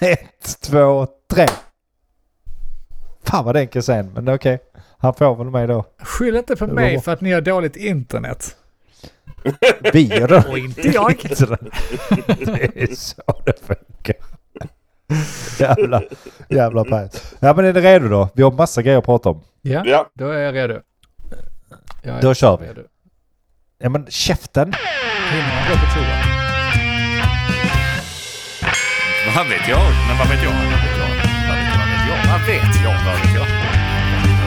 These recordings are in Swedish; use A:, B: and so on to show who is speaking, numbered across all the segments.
A: Ett, två, tre. Fan vad det enkelt sen, men okej. Han får väl mig då.
B: Skyll inte på
A: Det
B: mig
A: var-
B: för att ni har dåligt internet.
A: Vi är då.
B: Och inte jag.
A: Det är så det funkar. Jävla, jävla pajs. Ja men är ni redo då? Vi har massa grejer att prata om.
B: Ja,
C: Ja,
B: då är jag redo. Jag är
A: Då kör vi.
B: redo.
A: Ja men käften.
D: Vad vet jag? Men vad vet jag? Vad vet jag? Vad vet jag? Vad vet jag? Vad vet jag?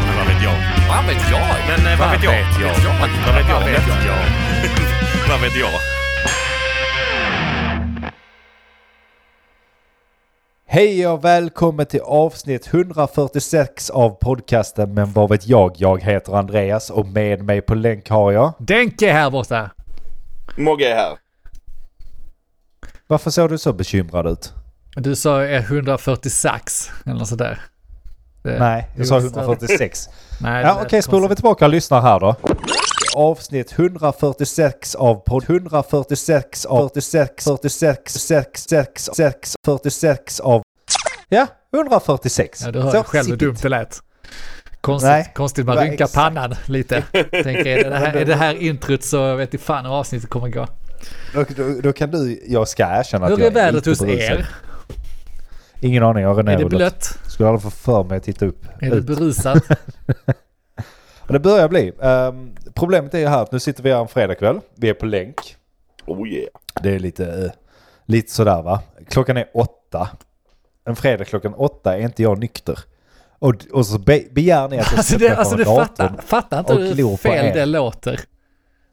D: Men vad vet jag? Vad vet jag? Men eh, vad vet jag? Vad vet jag? Vad vet jag? Vad vet jag?
A: Hej och välkommen till avsnitt 146 av podcasten Men vad vet jag? Jag heter Andreas och med mig på länk har jag...
B: Denke här borta.
C: Mogge är här.
A: Varför såg du så bekymrad ut?
B: Du sa eh, 146 eller sådär. Det-
A: Nej, jag sa
B: var större.
A: 146.
B: Nej,
A: Ja okej,
B: lät
A: spolar vi tillbaka och lyssnar här då. Avsnitt 146 av podd 146 av 46 46 6 6 6 46 av... Ja, 146.
B: Ja, du hör
A: Så,
B: själv hur dumt det lät. Konstigt,
A: Nej,
B: konstigt man rynkar
A: exakt.
B: pannan lite. Tänker, är det, här, är det här introt så vet jag fan hur avsnittet kommer gå.
A: Då, då, då kan du, jag ska erkänna att
B: Hur
A: jag
B: är vädret
A: lite
B: hos
A: berusad.
B: er?
A: Ingen aning, jag har
B: Är det
A: nervös.
B: blött?
A: Skulle aldrig få för mig att titta upp.
B: Är det
A: ut.
B: berusat?
A: Och det börjar bli. Ehm, problemet är ju här att nu sitter vi här en fredagkväll. Vi är på länk.
C: Oh yeah.
A: Det är lite, eh, lite sådär va. Klockan är åtta. En fredag klockan åtta är inte jag nykter. Och, och så be, begär ni att jag
B: Alltså,
A: ska
B: det, alltså du fattar, fattar inte
A: och
B: hur fel det låter.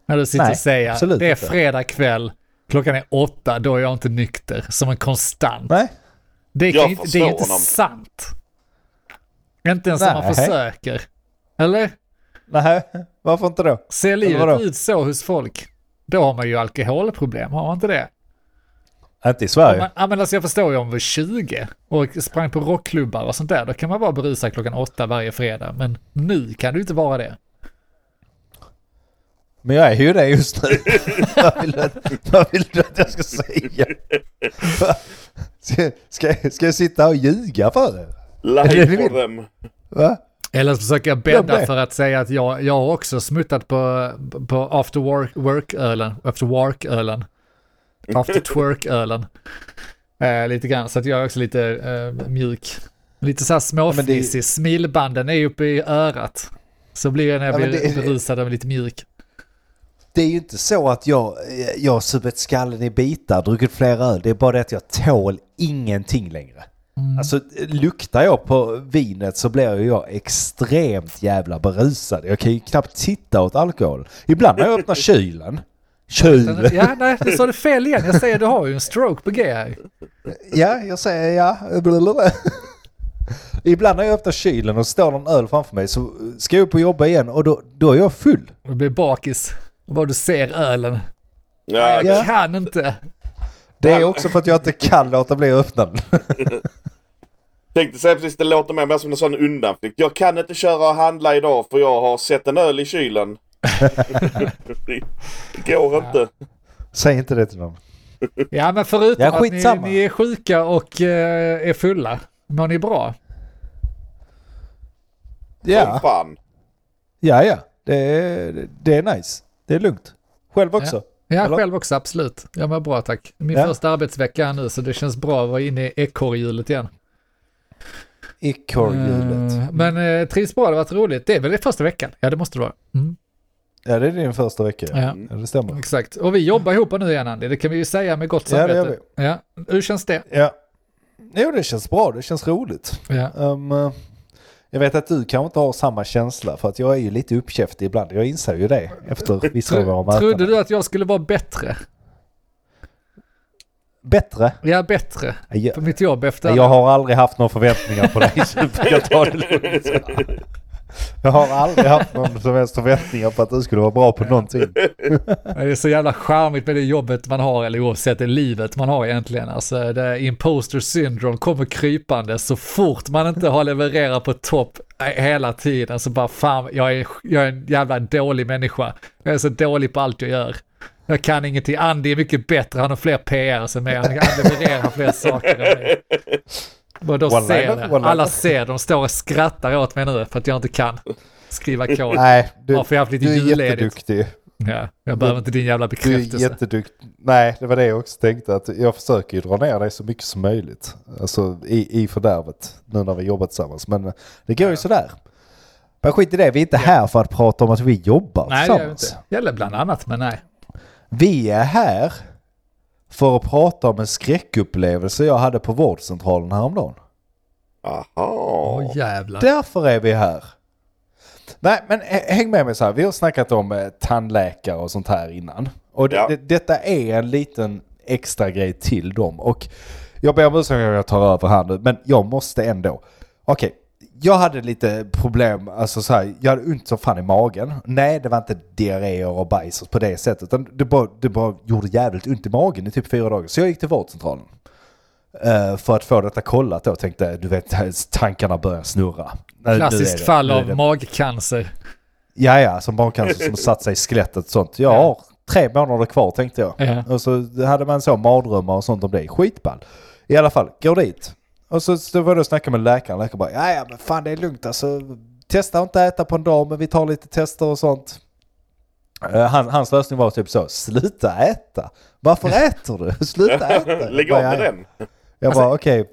B: När du sitter
A: Nej,
B: och säger det är fredag kväll, klockan är åtta, då är jag inte nykter. Som en konstant.
A: Nej,
B: Det, kan, inte- det är inte
C: honom.
B: sant. Inte ens om man försöker. Eller?
A: nej, varför inte då?
B: Ser livet ut så hos folk? Då har man ju alkoholproblem, har man inte det?
A: Inte i Sverige.
B: man, ja, men alltså jag förstår ju om vi var 20 och sprang på rockklubbar och sånt där, då kan man vara berusad klockan åtta varje fredag. Men nu kan du inte vara det.
A: Men jag är ju det just nu. vad, vill du, vad vill du att jag ska säga? Ska, ska, jag sitta och ljuga för er?
C: Live for them.
A: Va?
B: Eller så försöker jag
A: Glöm
B: bädda för att säga att jag, jag har också smuttat på, på after work, work-ölen, after work-ölen, after twerk-ölen. Eh, lite grann, så att jag är också lite eh, mjuk. Lite så här
A: men det-
B: småfnissig, smilbanden är uppe i örat. Så blir jag när jag
A: Ja,
B: blir
A: det-
B: berusad och lite mjuk.
A: Det är ju inte så att jag, jag har supit skallen i bitar, druckit flera öl. Det är bara det att jag tål ingenting längre. Alltså luktar jag på vinet så blir jag extremt jävla berusad. Jag kan ju knappt titta åt alkohol. Ibland när jag öppnar kylen. Kyl!
B: Ja, nej, du sa det fel igen. Jag säger du har ju en stroke på G här.
A: Ja, jag säger ja. Blablabla. Ibland när jag öppnar kylen och står någon öl framför mig så ska jag upp och jobba igen och då, då är jag full.
B: Du blir bakis. Vad du ser ölen.
C: Ja,
B: Jag
A: Ja.
B: kan inte.
A: Det är också för att jag inte kan låta bli att öppna den.
C: Tänkte säga precis, det låter mer mer som en sån undanflykt. Jag kan inte köra och handla idag för jag har sett en öl i kylen. det går inte.
A: Säg inte det till någon.
B: Ja, men förutom
A: Ja,
B: att ni, ni är sjuka och eh, är fulla, mår ni bra?
C: Som
A: Ja,
C: fan.
A: ja, ja. Det är, det är nice. Det är lugnt. Själv också.
B: Ja,
A: Eller?
B: själv också, absolut. Jag mår bra, tack. Min
A: Ja.
B: första arbetsvecka här nu, så det känns bra att vara inne i ekorrhjulet igen.
A: Ekorrhjulet.
B: Eh, men eh, trivs bra, det har varit roligt. Det är väl det första veckan? Ja, det måste det vara. Mm.
A: Ja, det är din första vecka. Ja,
B: Ja.
A: ja det stämmer.
B: Exakt. Och vi jobbar ihop nu igen, Andy. Det kan vi ju säga med gott
A: Ja, det
B: samvete.
A: gör
B: Ja, Hur känns det?
A: Ja. Jo, det känns bra. Det känns roligt.
B: Ja.
A: Um, eh, jag vet att du kanske inte har samma känsla för att jag är ju lite uppkäftig ibland. Jag inser ju det efter vissa av våra möten.
B: trodde du att jag skulle vara bättre?
A: Bättre?
B: Ja, bättre.
A: Jag,
B: På mitt jobb efter...
A: jag har aldrig haft några förväntningar på dig så du kan ta det lugnt. Jag har aldrig haft någon som helst förväntningar på att du skulle vara bra på någonting.
B: Det är så jävla charmigt med det jobbet man har, eller oavsett det livet man har egentligen. Alltså det imposter syndrome kommer krypande så fort man inte har levererat på topp eh, hela tiden. Så bara fan, jag är, jag är en jävla dålig människa. Jag är så dålig på allt jag gör. Jag kan ingenting. Andy är mycket bättre, han har fler PR än mig. Han levererar fler saker än mig. Och då
A: One-liner,
B: ser
A: one-liner.
B: Alla ser, de står och skrattar åt mig nu för att jag inte kan skriva kod.
A: Nej, du,
B: Varför jag
A: du är jätteduktig.
B: Ja, jag behöver inte din jävla
A: Du är
B: bekräftelse.
A: jätteduktig. Nej, det var det jag också tänkte. Att jag försöker ju dra ner dig så mycket som möjligt. Alltså i, i fördärvet. Nu när vi jobbar tillsammans. Men det går ju sådär. Men skit i det. Vi är inte här för att prata om att vi jobbar
B: Nej, det gör
A: tillsammans.
B: inte. Gäller bland annat, men nej.
A: Vi är här för att prata om en skräckupplevelse jag hade på vårdcentralen häromdagen.
C: Aha.
B: Åh jävlar.
A: Därför är vi här. Nej, men häng med mig så här. Vi har snackat om eh, tandläkare och sånt här innan. Och det,
C: Ja.
A: det, detta är en liten extra grej till dem. Och jag ber om ursäkt om jag tar över här nu, men jag måste ändå. Okej, jag hade lite problem, alltså så här, jag hade ont som fan i magen. Nej, det var inte diarréer och bajs på det sättet, utan det bara, det bara gjorde jävligt ont i magen i typ fyra dagar. Så jag gick till vårdcentralen. eh, för att få detta kollat då, tänkte du vet, tankarna börjar snurra.
B: Klassiskt
A: det-
B: fall av magcancer.
A: Ja, ja, som barncancer som satt sig i skelettet och sånt. Jag
B: Ja.
A: har tre månader kvar tänkte jag.
B: Ja.
A: Och så hade man så mardrömmar och sånt om det. Skitball. I alla fall, går dit. Och så, så var det och snacka med läkaren. Läkaren bara, ja ja men fan det är lugnt alltså. Testa att inte äta på en dag men vi tar lite tester och sånt. Eh, Han, hans lösning var typ så, sluta äta. Varför äter du? Sluta äta.
C: Lägg
A: Jag
C: av med den.
A: Jag bara okej.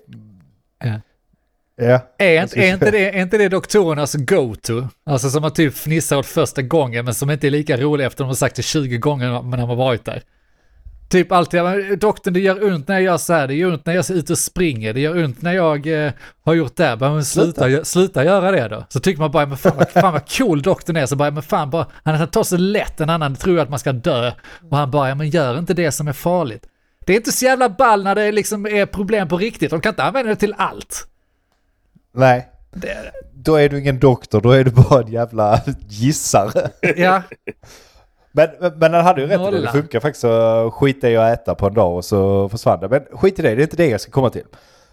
B: Ja.
A: Ja.
B: Är
A: Alltså,
B: inte, är, inte det, är inte det doktorernas go-to? Alltså som man typ fnissar åt första gången men som inte är lika rolig efter att de har sagt det 20 gånger när man har varit där. Typ alltid, "Ja, men doktorn det gör ont när jag gör så här, det gör ont när jag är ute och springer, det gör ont när jag eh, har gjort det här. Men sluta, sluta. sluta göra det då. Så tycker man bara, men fan vad, fan vad cool doktorn är, så bara, men fan bara, han tar så lätt, en annan tror att man ska dö. Och han bara, ja men gör inte det som är farligt. Det är inte så jävla ball när det liksom är problem på riktigt, de kan inte använda det till allt.
A: Nej.
B: Det,
A: Då är du ingen doktor, då är du bara en jävla gissare.
B: ja,
A: Men, men, han hade ju rätt i det. Det funkar faktiskt att skita i att äta på en dag och så försvann det. Men skit i det, det är inte det jag ska komma till.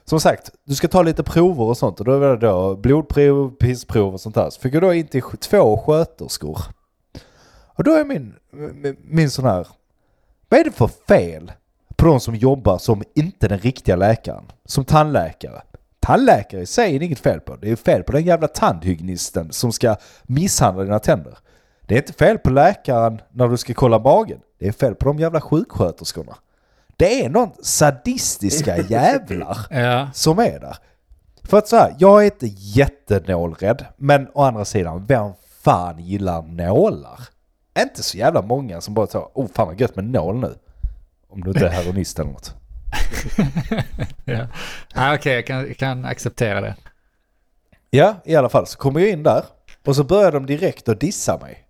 A: Som sagt, du ska ta lite prover och sånt och då är det då blodprov, pissprov och sånt där. Så fick jag då in till två sköterskor. Och då är min, min, min sån här, vad är det för fel på de som jobbar som inte den riktiga läkaren? Som tandläkare. Tandläkare i sig är det inget fel på. Det är fel på den jävla tandhygienisten som ska misshandla dina tänder. Det är inte fel på läkaren när du ska kolla magen. Det är fel på de jävla sjuksköterskorna. Det är någon sadistiska jävlar
B: ja.
A: som är där. För att så här, jag är inte jättenålrädd, men å andra sidan, vem fan gillar nålar? Inte så jävla många som bara tar, oh fan vad gött med nål nu. Om du inte är heroinist eller något.
B: Ja, ah, okej, jag kan, kan acceptera det.
A: Ja, i alla fall så kommer jag in där och så börjar de direkt att dissa mig.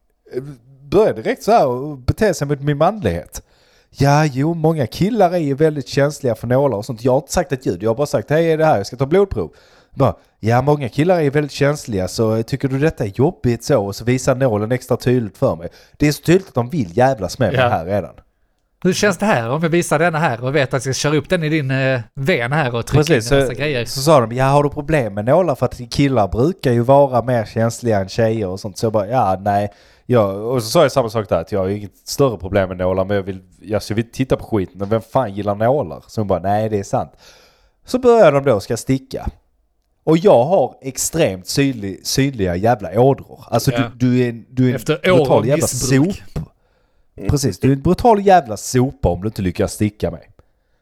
A: Börjar direkt så här och bete sig mot min manlighet. Ja, jo, många killar är ju väldigt känsliga för nålar och sånt. Jag har inte sagt ett ljud, jag har bara sagt hej, är det här? Jag ska ta blodprov. Bara, ja, många killar är väldigt känsliga så tycker du detta är jobbigt så? Och så visar nålen extra tydligt för mig. Det är så tydligt att de vill jävlas med mig
B: Ja.
A: här redan.
B: Hur känns det här om jag visar denna här och vet att jag ska köra upp den i din eh, ven här och trycka
A: Precis,
B: in en
A: så,
B: massa grejer?
A: så sa de, ja har du problem med nålar? För att killar brukar ju vara mer känsliga än tjejer och sånt. Så jag bara, ja nej. Ja, och så sa jag samma sak där, att jag har inget större problem med nålar men jag vill, jag vill titta på skiten. Men vem fan gillar nålar? Så hon bara, nej det är sant. Så börjar de då ska sticka. Och jag har extremt sydlig, sydliga jävla ådror. Alltså
B: Ja.
A: du, du är en, du är en
B: Efter
A: brutal jävla
B: missbruk.
A: sop. Precis, du är en brutal jävla sopa om du inte lyckas sticka mig.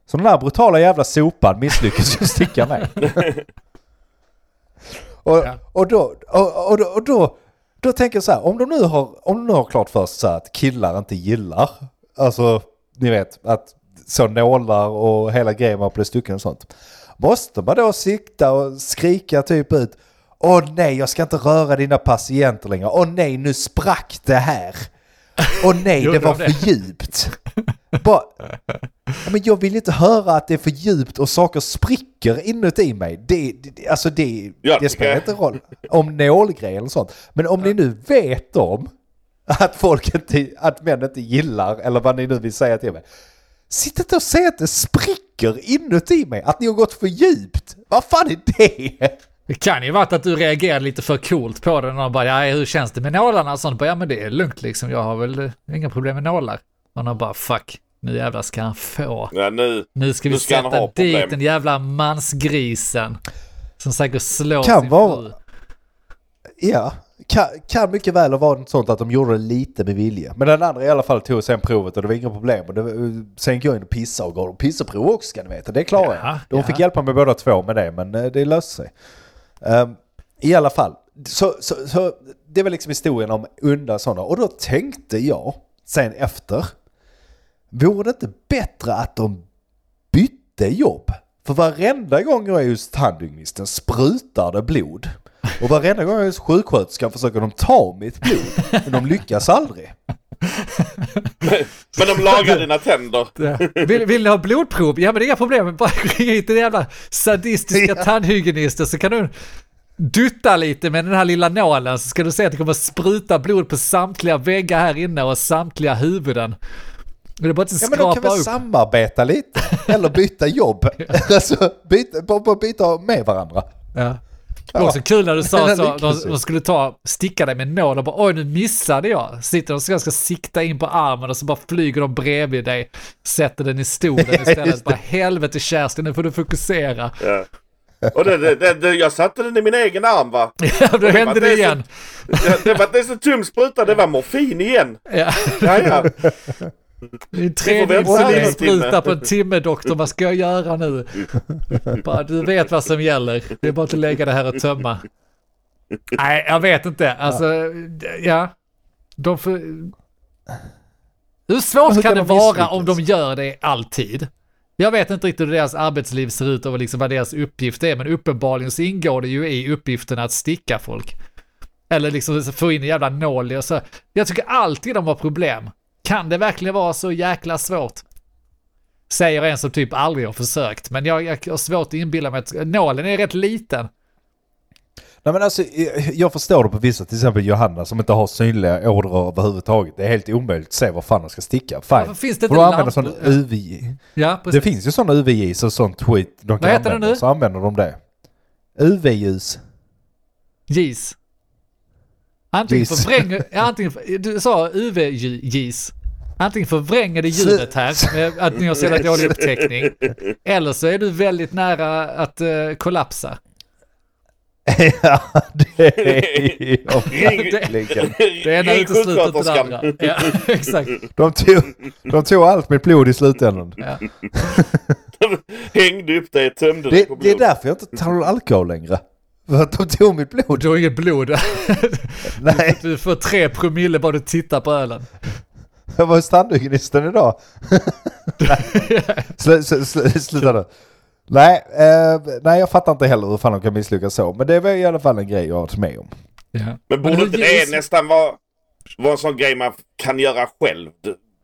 A: Så den här brutala jävla sopan misslyckas ju sticka mig. och,
B: Ja.
A: och, då, och, och, då, och då, då tänker jag så här, om de nu har, om de nu har klart för sig att killar inte gillar, alltså ni vet att så nålar och hela grejen man blir stucken och sånt. Måste man då sikta och skrika typ ut Åh nej, jag ska inte röra dina patienter längre. Åh nej, nu sprack det här. Åh nej, det var för djupt. Bara, men jag vill inte höra att det är för djupt och saker spricker inuti mig. Det, det, alltså det,
C: Ja,
A: det spelar inte roll om nålgrejer eller sånt. Men om ni nu vet om att folk inte, att män inte gillar, eller vad ni nu vill säga till mig. Sitt inte och säg att det spricker inuti mig, att ni har gått för djupt. Vad fan är det?
B: Det kan ju varit att du reagerade lite för coolt på den och bara ja, hur känns det med nålarna och sånt? Bara, ja men det är lugnt liksom, jag har väl eh, inga problem med nålar. Och han bara fuck, nu jävlar ska han få.
C: Ja, nu.
B: Nu ska vi
C: Nu ska
B: sätta
C: ha
B: dit
C: problem.
B: den jävla mansgrisen. Som säkert slår
A: Kan
B: sin
A: vara-
B: fru.
A: Ja, kan, kan mycket väl ha varit något sånt att de gjorde det lite med vilje. Men den andra i alla fall tog sen provet och det var inga problem. Och det, var- sen gick jag in och pissade och gav dem pisseprov också ska ni veta. Det klarar
B: Ja,
A: jag. De
B: ja.
A: fick hjälpa mig båda två med det men eh, det löste sig. Um, I alla fall, så, så, så det var liksom historien om onda sådana. Och då tänkte jag sen efter, vore det inte bättre att de bytte jobb? För varenda gång jag är hos tandhygienisten sprutar det blod. Och varenda gång jag är hos sjuksköterskan försöker de ta mitt blod. Men de lyckas aldrig.
C: Men de lagar dina tänder.
B: Vill, vill ni ha blodprov? Ja men inga problem, bara ringa hit den jävla sadistiska
A: Ja.
B: tandhygienisten så kan du dutta lite med den här lilla nålen så ska du se att det kommer spruta blod på samtliga väggar här inne och samtliga huvuden. Det är bara att
A: Ja men de kan
B: upp.
A: samarbeta lite? Eller byta jobb? alltså byta, byta med varandra.
B: Ja. Det var också kul när du sa så, de, skulle ta, sticka dig med nål och bara oj nu missade jag. Sitter de och ska, ska sikta in på armen och så bara flyger de bredvid dig, sätter den i stolen istället.
A: just det.
B: Bara helvete Kerstin nu får du fokusera.
C: Ja. Och det, det, det, det, jag satte den i min egen arm va.
B: Ja, då
C: var
B: hände
C: det
B: det
C: så-
B: igen.
C: Det, det var inte så tum spruta, det var morfin igen.
B: Ja.
C: Ja, ja.
B: En tredje insulinspruta på en timme doktor, vad ska jag göra nu? Bara, du vet vad som gäller, det är bara att lägga det här och tömma. Nej, jag vet inte, alltså, ja. De får... Hur svårt
A: Hur
B: kan det
A: de
B: vara om de gör det alltid? Jag vet inte riktigt hur deras arbetsliv ser ut och liksom vad deras uppgift är, men uppenbarligen så ingår det ju i uppgiften att sticka folk. Eller liksom få in en jävla nål och så. Jag tycker alltid de har problem. Kan det verkligen vara så jäkla svårt? Säger en som typ aldrig har försökt, men jag, jag har svårt att inbilla mig att nålen är rätt liten.
A: Nej men alltså jag- jag förstår det på vissa, till exempel Johanna som inte har synliga ådror överhuvudtaget. Det är helt omöjligt att se var fan de ska sticka. Fine.
B: Varför finns det
A: Får du använda sån? UV?
B: Ja,
A: Det
B: precis.
A: finns ju sådana UV-ljus och sånt skit de kan
B: det
A: använda.
B: nu?
A: Så använder de det. UV-ljus.
B: Gis. Antingen förvränger, ja, antingen, du sa UV-gis. Antingen förvränger det ljudet här, med att ni har så jävla dålig upptäckning. Eller så är du väldigt nära att uh, kollapsa.
A: ja, det är jag verkligen.
B: Det ena utesluter inte det andra. Ja, exakt.
A: De tog, de tog allt mitt blod i slutändan.
B: Ja.
C: Hängde upp dig, tömde dig
A: Det,
C: på
A: det är
C: blod.
A: därför jag inte tar alkohol längre. För att de tog mitt blod.
B: Du har inget blod.
A: Nej,
B: Du får tre promille bara du tittar på ölen.
A: Jag var hos tandhygienisten idag. Sl, sl, sl, sluta nu. Nej, eh, nej, jag fattar inte heller hur fan de kan misslyckas så. Men det var i alla fall en grej jag har varit med om.
B: Ja.
C: Men borde inte det nästan vara, vara en sån grej man kan göra själv?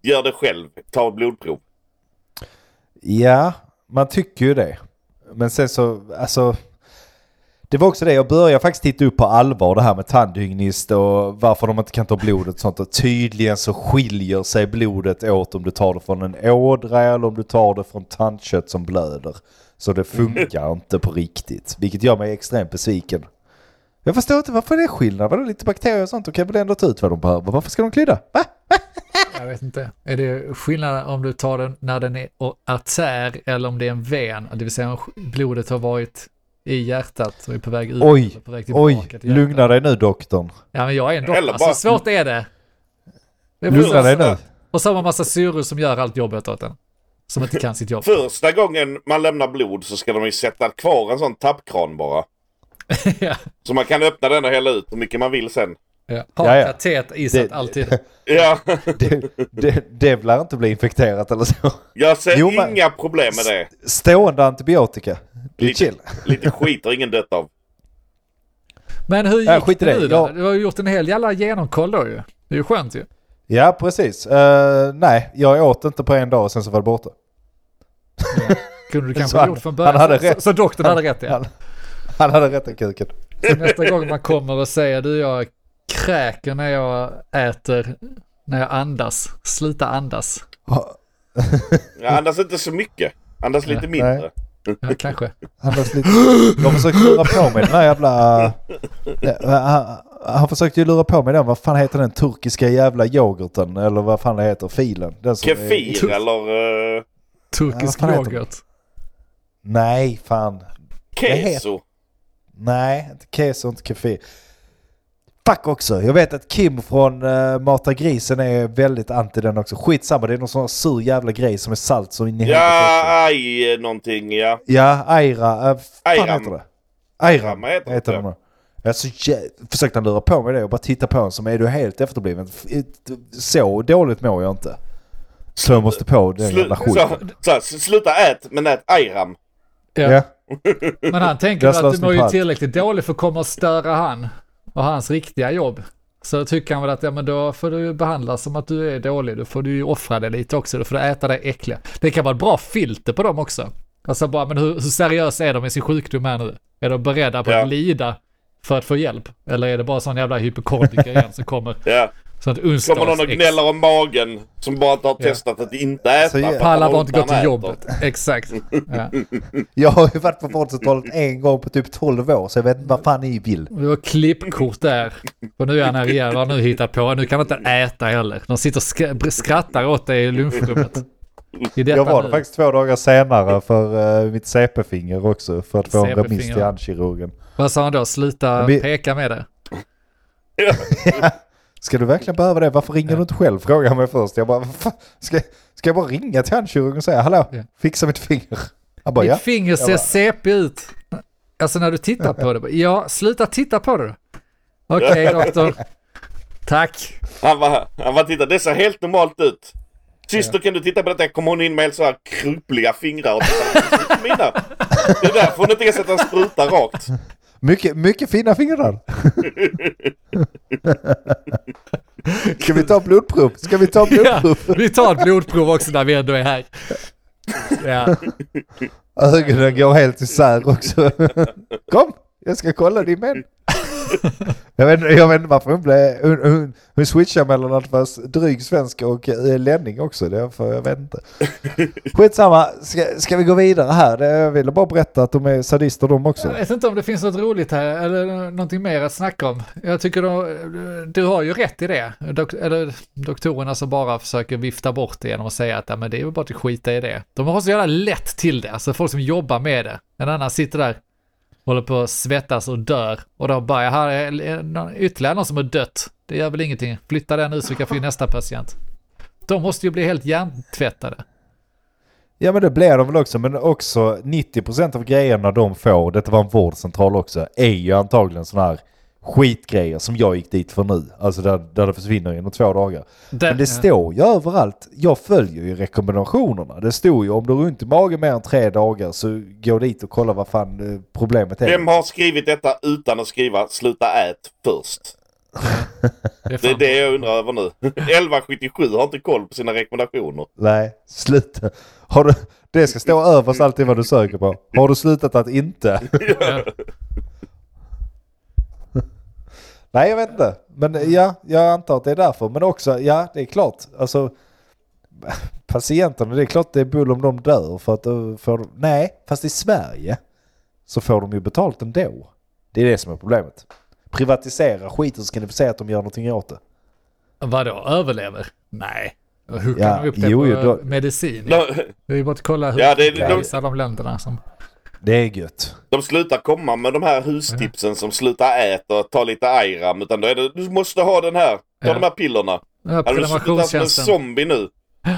C: Gör det själv, ta ett blodprov.
A: Ja, man tycker ju det. Men sen så, alltså... Det var också det, jag började faktiskt titta upp på allvar det här med tandhygienist och varför de inte kan ta blodet och sånt. Och tydligen så skiljer sig blodet åt om du tar det från en ådra eller om du tar det från tandkött som blöder. Så det funkar inte på riktigt, vilket gör mig extremt besviken. Jag förstår inte, varför är det skillnad? Var det lite bakterier och sånt? De kan väl ändå ta ut vad de behöver? Varför ska de klydda? Va?
B: Jag vet inte. Är det skillnad om du tar den när den är artär eller om det är en ven? Det vill säga om blodet har varit i hjärtat och är på väg ut.
A: Oj,
B: på väg tillbaka
A: Oj, lugna dig nu doktorn.
B: Ja men jag är en doktor.
C: Eller
B: Alltså,
C: bara-
B: svårt är det. det är
A: Lugna dig nu.
B: Och så har man massa syror som gör allt jobbet åt en. Som inte kan sitt jobb.
C: Första gången man lämnar blod så ska de ju sätta kvar en sån tappkran bara.
B: ja.
C: Så man kan öppna den och hälla ut hur mycket man vill sen.
B: Ja. Ha
A: Ja, ja.
B: katet isatt
A: Det-
B: alltid.
C: Ja,
A: Det, det, det lär inte bli infekterat eller så.
C: jag ser
A: Jo, men-
C: inga problem med det.
A: Stående antibiotika. Det är
C: Lite,
A: chill.
C: lite skit har ingen dött av.
B: Men hur
A: Ja,
B: gick
A: skit i
B: det nu då?
A: Jag-
B: Du har ju gjort en hel jävla genomkoll då ju. Det är ju skönt ju.
A: Ja, precis. Eh, nej, jag åt inte på en dag och sen så var det borta.
B: Kunde du kanske
A: Så
B: ha
A: han-
B: gjort från början.
A: han hade
B: så,
A: rätt.
B: så doktorn hade rätt ja.
A: Han, han hade rätt i kuken.
B: Så nästa gång man kommer och säger du jag kräker när jag äter, när jag andas. Sluta andas.
C: Jag andas inte så mycket. Andas lite
B: Nej. Ja, kanske.
A: Han var lite... Jag försöker röra på mig den här jävla... Ja, han försökte ju lura på mig den. Vad fan heter den turkiska jävla yoghurten? Eller vad fan det heter? Filen. Den som är-
C: Kefir eller uh,
B: Turkisk
A: Ja, heter
B: yoghurt.
A: Nej, fan.
C: keso.
A: Nej, inte keso, inte kefir. Fuck också. Jag vet att Kim från uh, Mata Grisen är väldigt anti den också. Skitsamma, det är någon sån här sur jävla grej som är salt så in i.
C: Ja, aj någonting ja.
A: Ja, Aira. Uh, fan
C: Ayram.
A: heter det? Ayram
C: heter
A: heter det. nog. Jag så jä- försökte han lura på mig det och bara titta på honom som är du helt efterbliven. F- Så dåligt mår jag inte. Så jag måste på den
C: Slu-
A: jävla
C: så,
A: skiten.
C: så, här, sluta ät, men ät ayram.
B: Ja.
A: Ja.
B: Men han tänker att du mår ju tillräckligt dåligt för att komma och störa han och hans riktiga jobb. Så tycker han väl att ja, men då får du behandlas som att du är dålig. Då får du ju offra dig lite också. Då får du äta det äckliga. Det kan vara ett bra filter på dem också. Alltså bara, men hur, hur seriösa är de med sin sjukdom här nu? Är de beredda på
C: Ja.
B: att lida för att få hjälp? Eller är det bara sån jävla hypokondriker igen som kommer?
C: Ja.
B: Sånt
C: Kommer någon och
B: onsdags
C: gnäller om magen som bara inte har
B: Ja.
C: testat att inte äta.
A: Så
C: att
B: Pallar bara
C: har
B: inte gå till jobbet. Exakt. Ja.
A: Jag har ju varit på vårdcentralen en gång på typ 12 år så jag vet inte vad fan ni vill.
B: Det var klippkort där. Och nu är han här igen. Vad har nu hittat på? Nu kan han inte äta heller. De sitter och skra- skrattar åt dig i lunchrummet.
A: Jag var det
B: nu.
A: faktiskt två dagar senare för uh, mitt CP-finger också för att få en remiss till handkirurgen.
B: Vad sa han då? Sluta
A: Vi-
B: peka med det.
A: Ska du verkligen behöva det? Varför ringer du inte själv? Frågar han mig först. Jag bara, "Vad fan? ska, ska jag bara ringa till handkirurgen och säga hallå,
B: Ja.
A: fixa mitt finger? Han bara
B: Ditt
A: ja.
B: finger ser
A: bara-
B: CP ut. Alltså när du tittar på det. Ja, sluta titta på det. Okej doktor. Tack.
C: Han var, han var titta, det ser helt normalt ut. Syster kan du titta på detta? Kommer hon in med helt så här kruppliga fingrar mina. Det är därför hon inte kan sätta en spruta rakt.
A: Mycket, mycket fina fingrar. Ska vi ta blodprov? Ska vi ta
B: Ja,
A: blodprov?
B: vi tar ett blodprov också när vi ändå är här. Ja,
A: Ögonen går helt isär också. Kom, jag ska kolla din män. Jag vet, jag vet inte varför hon blev... Hon, hon, hon switchar mellan att vara dryg svenska och eh, länning också. Det är för, jag vet inte. Skitsamma, ska, ska vi gå vidare här? Jag ville bara berätta att de är sadister de också.
B: jag vet inte om det finns något roligt här eller någonting mer att snacka om. Jag tycker då, du har ju rätt i det. Dok, eller doktorerna som bara försöker vifta bort det genom att säga att ja, men det är väl bara att skita i det. De har så jävla lätt till det, alltså folk som jobbar med det. En annan sitter där, håller på att svettas och dör och då bara, här är ytterligare någon som har dött. Det gör väl ingenting. Flytta den nu så vi kan få in nästa patient. De måste ju bli helt hjärntvättade.
A: Ja men det blir de väl också, men också 90% av grejerna de får, detta var en vårdcentral också, är ju antagligen sådana här skitgrejer som jag gick dit för nu. Alltså där, där det försvinner inom två dagar.
B: Den-
A: Men det står ju överallt, jag följer ju rekommendationerna. Det står ju om du har ont i magen mer än tre dagar så gå dit och kolla vad fan eh, problemet är.
C: Vem har skrivit detta utan att skriva sluta ät först?
B: det är
C: Det är det jag undrar över nu. 1177 har inte koll på sina rekommendationer.
A: Nej, sluta. Har du, det ska stå överst alltid vad du söker på. Har du slutat att inte?
B: Ja.
A: Nej, jag vet inte. Men ja, jag antar att det är därför. Men också, ja, det är klart. Alltså, patienterna, det är klart det är bull om de dör. För att då får, nej, fast i Sverige så får de ju betalt ändå. Det är det som är problemet. Privatisera skiten så ska ni få se att de gör någonting åt det.
B: Vadå, överlever? Nej. Hur kan
A: Ja,
B: de upp det
A: jo,
B: på
A: jo, då-
B: medicin?
C: De,
B: Det är ju bara att kolla hur
C: Ja, det- de-
B: visar de länderna som...
A: Det är gött.
C: de slutar komma med de här hustipsen som sluta äta och ta lite Ayram. Utan då är det, du måste ha den här. Ta
B: Ja.
C: de här pillerna.
B: Här
C: Hade du där som en zombie nu?
A: Det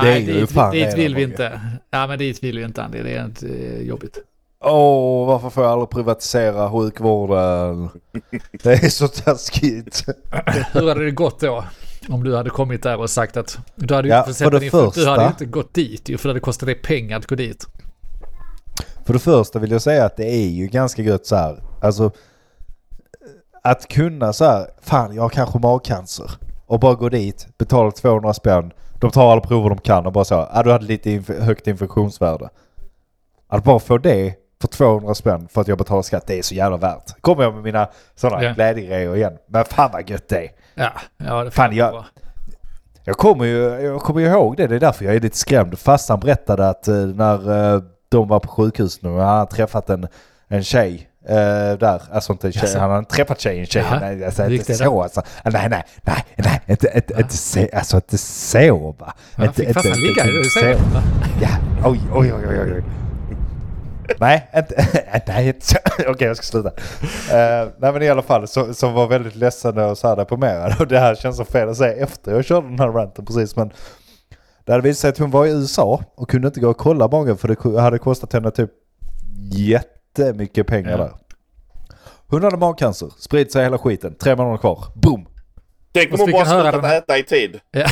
A: är
B: Nej, dit,
A: fan
B: dit vill vi inte. Ja, men dit vill vi inte Andy. Det är inte eh, jobbigt.
A: Åh, varför får jag aldrig privatisera sjukvården? Det är så taskigt.
B: Hur hade det gått då? Om du hade kommit där och sagt att du hade ju
A: Ja,
B: inte
A: för det
B: fot. Du hade
A: första-
B: inte gått dit ju, för det hade kostat dig pengar att gå dit.
A: För det första vill jag säga att det är ju ganska gött så här. Alltså att kunna så här, fan jag har kanske magcancer. Och bara gå dit, betala 200 spänn. De tar alla prover de kan och bara så, ah, du hade lite inf- högt infektionsvärde. Att bara få det för 200 spänn för att jag betalar skatt, det är så jävla värt. Kommer jag med mina sådana
B: Ja.
A: glädjegrejer igen. Men fan vad gött det är.
B: Ja, ja det
A: Fan, jag-. Jag kommer ju jag kommer ihåg det, det är därför jag är lite skrämd. Farsan berättade att eh, när eh, de var på sjukhus nu, han hade träffat en, en tjej eh, där. Alltså inte tjej,
B: Jaså?
A: han har träffat tjejen, tjejen.
B: Jaha,
A: Nej, alltså, inte
B: det
A: så
B: då?
A: alltså. Nej, nej, nej, nej, inte, inte, inte, så, alltså inte så va.
B: Ja,
A: inte,
B: fick farsan ligga? Är det
A: inte
B: så?
A: Ja, oj, oj, oj, oj, oj. Nej, inte, nej, inte så. Okej, jag ska sluta. Uh, nej, men i alla fall så, så var väldigt ledsen och så här deprimerad. Och det här känns så fel att säga efter jag körde den här ranten precis. Men det hade visat sig att hon var i USA och kunde inte gå och kolla magen för det hade kostat henne typ jättemycket pengar
B: Ja.
A: där. Hon hade magcancer, spridit sig hela skiten, tre månader kvar, boom!
C: Tänk om hon bara slutat äta i tid.
B: Ja.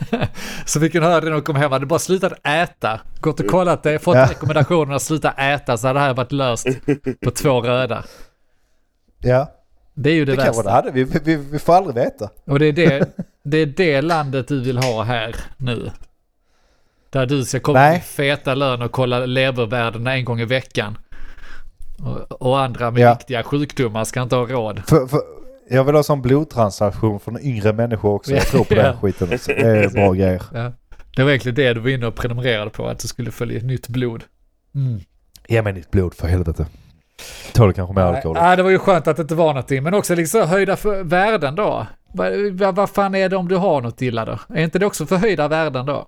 B: så fick hon höra det när hon kom hem. Hade bara slutat äta. Gått och kollat det, fått
A: Ja.
B: rekommendationen att sluta äta så hade det här varit löst på två röda.
A: Ja,
B: Det är ju det,
A: det kanske
B: värsta.
A: det hade. Vi, vi, vi får aldrig veta.
B: Och det är det, det är det landet du vill ha här nu. Där du ska komma
A: Nej.
B: feta lön och kolla levervärdena en gång i veckan. Och, och andra med
A: Ja.
B: riktiga sjukdomar ska inte ha råd.
A: För, för, jag vill ha sån blodtransaktion från yngre människor också. Jag tror på
B: Ja.
A: den skiten. Alltså. Det är bra grejer.
B: Ja. Det var egentligen det du var inne och prenumererade på, att du skulle följa nytt blod. Mm.
A: Ge mig ditt blod för helvete. Tål kanske mer alkohol.
B: Nej, det var ju skönt att det inte var någonting, men också liksom höjda för värden då. Vad va, vad fan är det om du har något illa då? Är inte det också förhöjda värden då?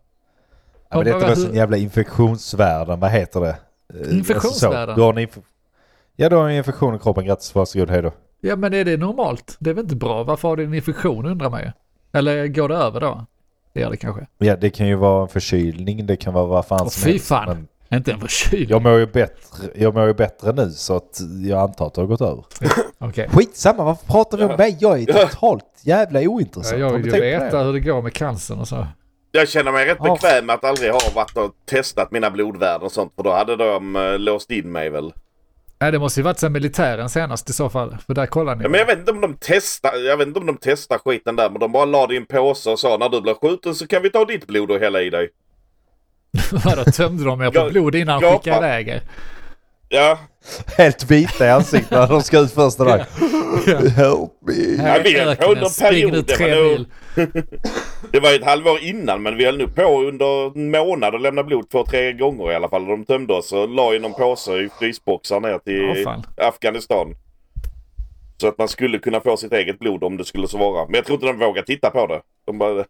A: Ja, men det är inte
B: Hur-
A: bara sån jävla infektionsvärden. Vad heter det? Eh,
B: Infektionsvärden?
A: Alltså så. du har en inf- ja, du har en infektion i kroppen. Grattis, varsågod, hej då.
B: Ja, men är det normalt? Det är väl inte bra? Varför har du en infektion undrar man ju. Eller går det över då? Det gör det kanske.
A: Ja, det kan ju vara en förkylning. Det kan vara vad fan
B: Åh,
A: som
B: fy
A: helst.
B: fan.
A: Men
B: Inte en förkylning.
A: jag mår, ju bättre, jag mår ju bättre nu så att jag antar att det har gått över.
B: Okej.
A: Skitsamma, varför pratar vi om
C: Ja.
A: mig? Jag är
C: Ja.
A: totalt jävla
B: Ja,
A: ointressant.
B: jag
A: Har
B: vill
A: du
B: ju veta
A: det?
B: hur det går med cancern och så.
C: Jag känner mig rätt
A: Ja.
C: bekväm med att aldrig ha varit och testat mina blodvärden och sånt. För då hade de uh, låst in mig väl.
B: Nej, det måste ju varit sen militären senast i så fall. För där kollar ni.
C: Ja, men jag vet inte om de testar, jag vet inte om de testar skiten där. Men de bara la det i en påse och sa när du blir skjuten så kan vi ta ditt blod och hälla i dig.
B: Vadå, tömde de er på blod innan de skickade iväg er?
C: Ja,
A: Helt vita i ansiktet när de ska ut första dagen. Help me.
B: Här
C: Ja, vi höll på under
B: öknen,
C: en
B: spring
C: period,
B: nu
C: det var det ett halvår innan men vi höll nu på under en månad och lämna blod två, tre gånger i alla fall. De tömde oss och la i någon påse i frysboxar ner till
B: fan.
C: Afghanistan. Så att man skulle kunna få sitt eget blod om det skulle så vara. Men jag tror inte de vågar titta på det. De bara... det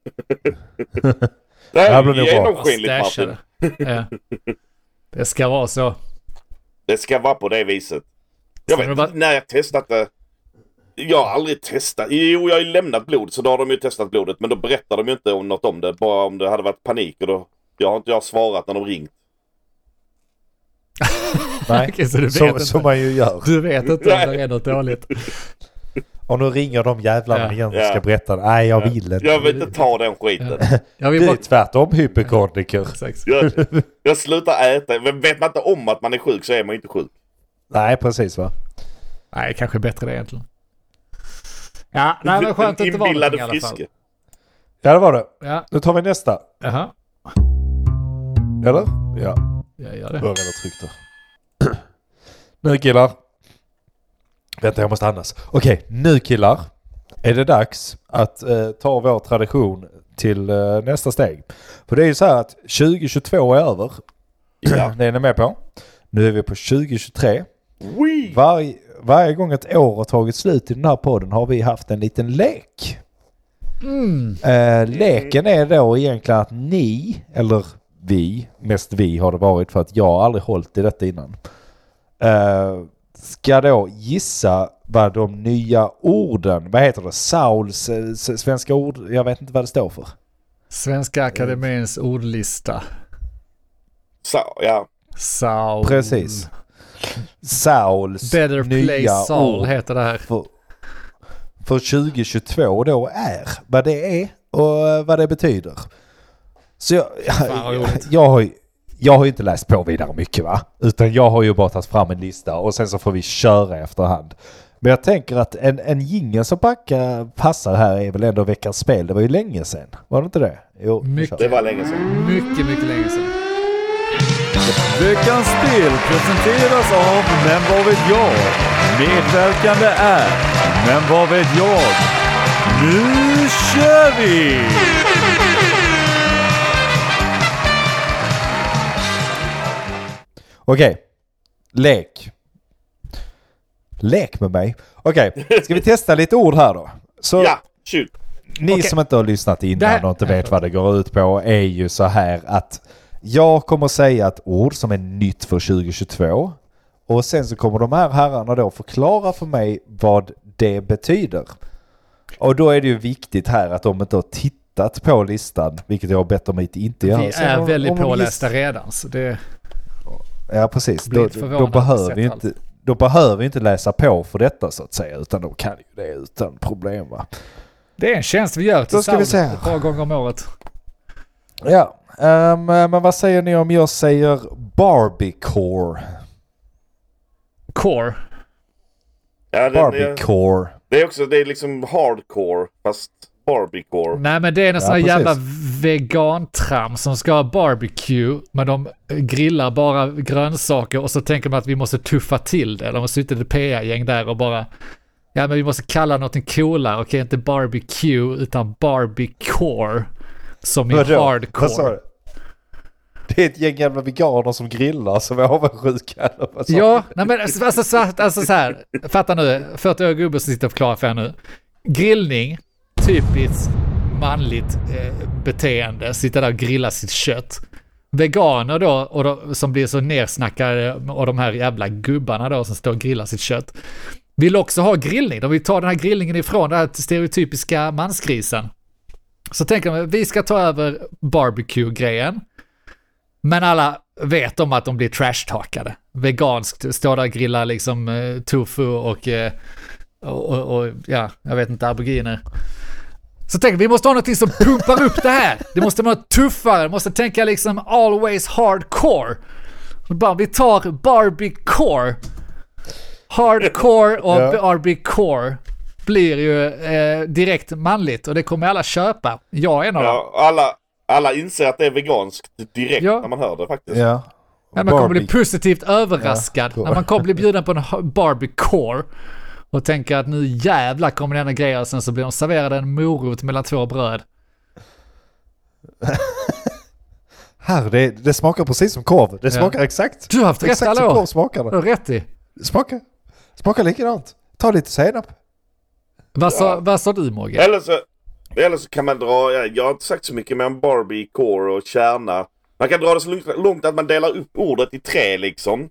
A: Det
C: här
A: här blir nog
C: är
A: bra.
C: genomskinligt Martin.
B: Stashade. Ja. Det ska vara så.
C: Det ska vara på det viset. Jag vet inte när jag testat det. Jag har aldrig testat. Jo, jag har ju lämnat blod så då har de ju testat blodet. Men då berättar de ju inte om något om det. Bara om det hade varit panik och då... Jag har inte jag svarat när de ringt.
A: Nej,
B: Okej, så du vet
A: så,
B: inte.
A: som man ju gör.
B: Du vet inte om det är något dåligt.
A: Och nu ringer de jävlarna
B: Ja.
A: igen och
C: Ja.
A: ska berätta. Nej, jag vill inte.
C: Jag vill inte ta den skiten.
B: Jag vill
A: Du är
B: bara...
A: tvärtom hypokondriker.
C: Jag, jag slutar äta. Men vet man inte om att man är sjuk så är man inte sjuk.
A: Nej, precis va.
B: Nej, kanske bättre det egentligen. Ja, nej men skönt att det var någonting i alla fall.
A: Ja, det var det.
B: Ja,
A: Nu tar vi nästa.
B: jaha.
A: Eller? Ja,
B: Jag gör
A: det redan tryckt där. Nu killar. Vänta, jag måste andas. Okej, nu killar. Är det dags att eh, ta vår tradition till eh, nästa steg. För det är ju så här att 2022 är över.
C: Ja.
A: Det är ni med på. Nu är vi på 2023.
C: Wee!
A: Varje, varje gång ett år har tagit slut i den här podden har vi haft en liten lek.
B: Mm.
A: Eh, leken är då egentligen att ni, eller vi, mest vi har det varit för att jag har aldrig hållit i detta innan. Eh, ska då gissa vad de nya orden, vad heter det, Sauls eh, svenska ord, jag vet inte vad det står för.
B: Svenska Akademins ordlista.
C: Så, ja.
B: Saul.
A: Precis. Sauls
B: Better Play
A: nya
B: Saul
A: ord
B: heter det här.
A: för, för 2022 då är, vad det är och vad det betyder. Så jag, jag,
B: roligt.
A: jag, har ju, jag har ju inte läst på vidare mycket va? Utan jag har ju bara tagit fram en lista och sen så får vi köra efterhand. Men jag tänker att en, en jingle som packa, passar här är väl ändå veckans spel. Det var ju länge sedan. Var det inte det? Jo,
B: Mycket.
C: Det var länge sedan.
B: Mycket, mycket länge sedan.
E: Veckans spel presenteras av Men vad vet jag? Medverkande är Men vad vet jag? Nu kör vi!
A: Okej. Lek. Lek med mig. Okej, ska vi testa lite ord här då? Så
C: Ja, shoot.
A: ni
B: Okej.
A: som inte har lyssnat innan
B: Det här-
A: och inte vet vad det går ut på är ju så här att jag kommer säga ett ord som är nytt för 2022 och sen så kommer de här herrarna då förklara för mig vad det betyder. Och då är det ju viktigt här att de inte har tittat på listan, vilket jag har bett dem att inte göra.
B: Vi är
A: om-
B: väldigt
A: om de
B: pålästa redan. Så det,
A: Ja precis, då, då, behöver vi
B: allt.
A: inte, då behöver vi inte läsa på för detta så att säga, utan de kan ju det utan problem va.
B: det är en tjänst vi gör till
A: Då ska vi
B: Saul
A: se.
B: ett par gånger om året.
A: Ja, ehm, men vad säger ni om jag säger Barbiecore?
B: Core.
C: Ja, den, är,
A: Barbiecore.
C: det är också, det är liksom hardcore, fast Barbiecore.
B: Nej men det är en
A: Ja,
B: sån här
A: precis.
B: jävla vegantram som ska ha barbecue men de grillar bara grönsaker och så tänker man att vi måste tuffa till det. De har suttit ett PA-gäng där och bara Ja men vi måste kalla någonting coolare, okej inte barbecue utan barbiecore. Som i
A: Vadå?
B: hardcore.
A: Vad sa du? Det är ett gäng jävla veganer som grillar som är avundsjuka.
B: Ja, nej men alltså, alltså, så, alltså så här, fatta nu, 40-årig gubbe som sitter och förklarar för er nu. Grillning, typiskt manligt eh, beteende, sitta där och grilla sitt kött. Veganer då, och då, som blir så nersnackade och de här jävla gubbarna då som står och grillar sitt kött. Vill också ha grillning, de vill ta den här grillningen ifrån den här stereotypiska mansgrisen. Så tänker de, vi ska ta över barbecue-grejen. Men alla vet om att de blir trashtalkade. Veganskt, står där och grillar liksom eh, tofu och, eh, och, och, och ja, jag vet inte, aboriginer. Så tänk, vi måste ha någonting som pumpar upp det här. Det måste vara tuffare, måste tänka liksom always hardcore. Så bara, vi tar Barbiecore. Hardcore och
A: Ja.
B: Barbiecore blir ju eh, direkt manligt och det kommer alla köpa. Jag är en av dem.
C: Ja, alla, alla inser att det är veganskt direkt
B: Ja.
C: när man hör det faktiskt.
A: Ja.
B: Ja, man kommer bli
A: Barbie-
B: positivt överraskad
A: Ja.
B: när man kommer bli bjuden på en ha- barbiecore och tänker att nu jävlar kommer denna grej och sen så blir de serverade en morot mellan två bröd.
A: Här, det, det smakar precis som korv. Det
B: Ja.
A: smakar exakt.
B: Du har haft rätt alla år.
A: smakar
B: Du
A: det.
B: har rätt i.
A: Smakar, smakar likadant. Ta lite senap.
B: Vad sa,
C: Ja.
B: vad sa du Mogge?
C: Eller så, eller så kan man dra, jag, jag har inte sagt så mycket men Barbie, core och kärna. Man kan dra det så långt, långt att man delar upp ordet i tre liksom.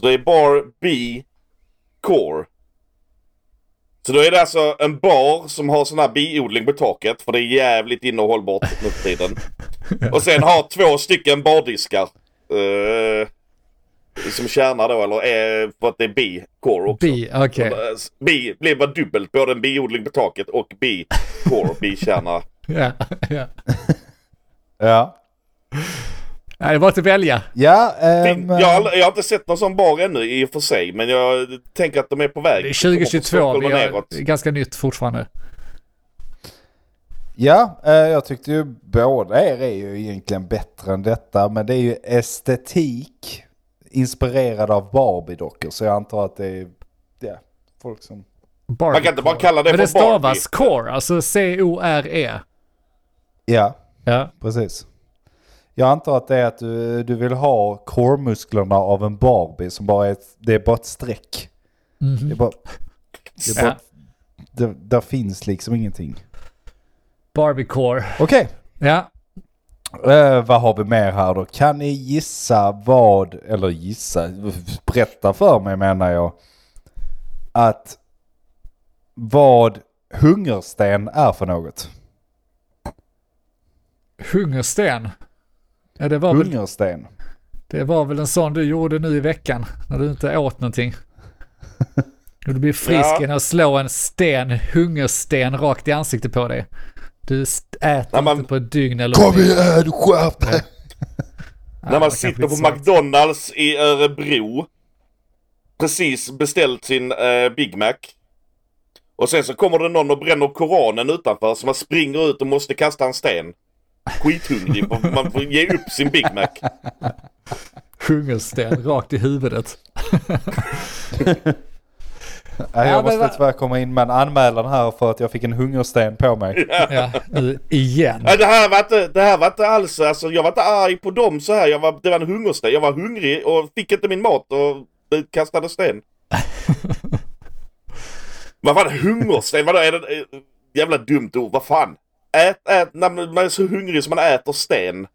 C: Så det är Barbie, core. Så då är det alltså en bar som har sån här biodling på taket för det är jävligt inne och hållbart nu för tiden. Och sen har två stycken bardiskar. Eh, som tjänar då eller är för att det är bi, core också.
B: Bi, okej.
C: Bi blir bara dubbelt, både en biodling på taket och bi core, bikärna.
B: Ja, ja.
A: Ja.
B: Nej, det var att välja.
A: Ja, ehm,
C: jag, har, jag har inte sett någon sån bar ännu i och för sig, men jag tänker att de är på väg.
B: Det är
C: De kommer från
B: 2022,
C: Stockholm
B: vi
C: och
B: har,
C: neråt.
B: det är ganska nytt fortfarande.
A: ja eh, jag tyckte ju båda er är ju egentligen bättre än detta. Men det är ju estetik inspirerad av Barbie-dockor. Så jag antar att det är ja, folk som...
B: Barbie
C: Man kan inte bara kalla det
B: Men det
C: för Barbie.
B: stavas core, alltså C-O-R-E.
A: Ja,
B: Ja.
A: precis. Jag antar att det är att du, du vill ha core-musklerna av en Barbie som bara är ett, det är bara ett streck. Det är bara... Det är bara det, där finns liksom ingenting.
B: Barbie core.
A: Okej,
B: Ja.
A: eh, vad har vi mer här då? Kan ni gissa vad, eller gissa, berätta för mig menar jag, att vad hungersten är för något?
B: Hungersten. Ja, det var, väl,
A: Hungersten.
B: det var väl en sån du gjorde nu i veckan när du inte åt någonting. Du blir frisk
C: Ja.
B: genom att slå en sten, hungersten rakt i ansiktet på dig. Du äter
C: När man-
B: inte på ett dygn eller
A: Kom igen, skärp dig!
B: Ja,
C: När man sitter på. McDonalds i Örebro. Precis beställt sin eh, Big Mac. Och sen så kommer det någon och bränner Koranen utanför så man springer ut och måste kasta en sten. Skithungrig. man får ge upp sin Big Mac.
B: Hungersten rakt i huvudet.
A: Nej, jag måste tyvärr komma in med en anmälan här för att jag fick en hungersten på mig.
B: Ja, nu igen.
C: Det här var inte, det här var inte alls, alltså jag var inte arg på dem så här. Jag var, det var en hungersten. Jag var hungrig och fick inte min mat och utkastade sten. Vad fan, hungersten? Vadå, är det eh, jävla dumt ord? Vad fan? Ät, ät, när man är så hungrig som man äter sten.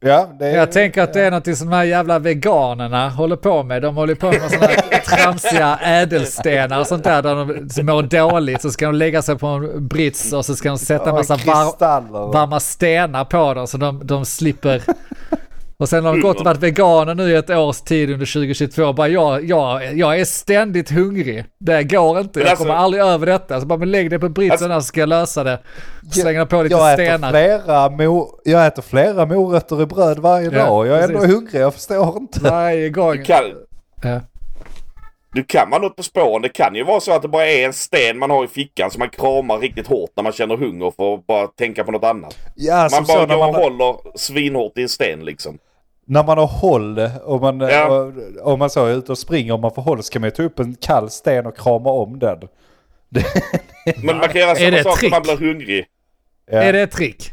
A: Ja, det är,
B: Jag tänker att det är något som de här jävla veganerna håller på med. De håller på med sådana här tramsiga ädelstenar och sånt där. Där de mår dåligt så ska de lägga sig på en brits och så ska de sätta en massa var, varma stenar på dem så de, de slipper. Och sen har de gått och varit veganer nu i ett års tid under 2022. Bara jag, jag, jag är ständigt hungrig. Det går inte. Jag
C: alltså-
B: kommer aldrig över detta. Så bara men lägg det på britsen
C: Alltså-
B: där så ska jag lösa det. Slänger på lite
A: jag äter,
B: stenar.
A: flera mo- jag äter flera morötter i bröd varje
B: Ja,
A: dag jag är ändå
B: precis.
A: hungrig, jag förstår inte.
B: Varje gång.
C: Kan,
B: Ja.
C: du kan vara något på spåren. Det kan ju vara så att det bara är en sten man har i fickan som man kramar riktigt hårt när man känner hunger för att bara tänka på något annat.
A: Ja,
C: Man bara går och
A: man,
C: håller svinhårt i en sten liksom.
A: När man har håll och man,
C: Ja.
A: och, om man så är ute och springer och man får håll så kan man ju ta upp en kall sten och krama om den.
C: Men man kan göra samma sak när man blir hungrig.
A: Ja.
B: Är det ett trick?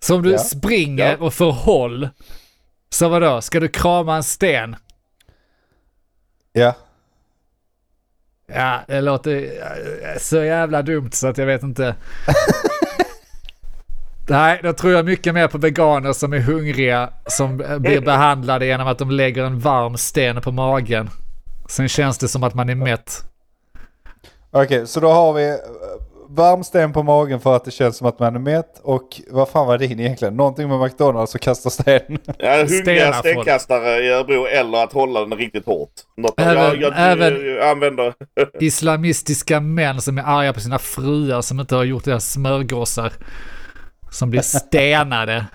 B: Så om du
A: Ja.
B: springer
C: Ja.
B: och får håll. Så vadå, ska du krama en sten?
A: ja.
B: Ja, det låter eh, så jävla dumt så att jag vet inte. Nej, då tror jag mycket mer på veganer som är hungriga, som eh, blir behandlade genom att de lägger en varm sten på magen. Sen känns det som att man är mätt.
A: Okej, så då har vi eh, varm sten på magen för att det känns som att man är mätt och vad fan var din egentligen? Någonting med McDonalds och kasta sten.
C: Ja, hungriga stenkastare i Örebro eller att hålla den riktigt hårt. Något
B: Även-
C: jag, jag,
B: även-
C: jag använder.
B: Islamistiska män som är arga på sina fruar som inte har gjort deras smörgåsar. Som blir stenade.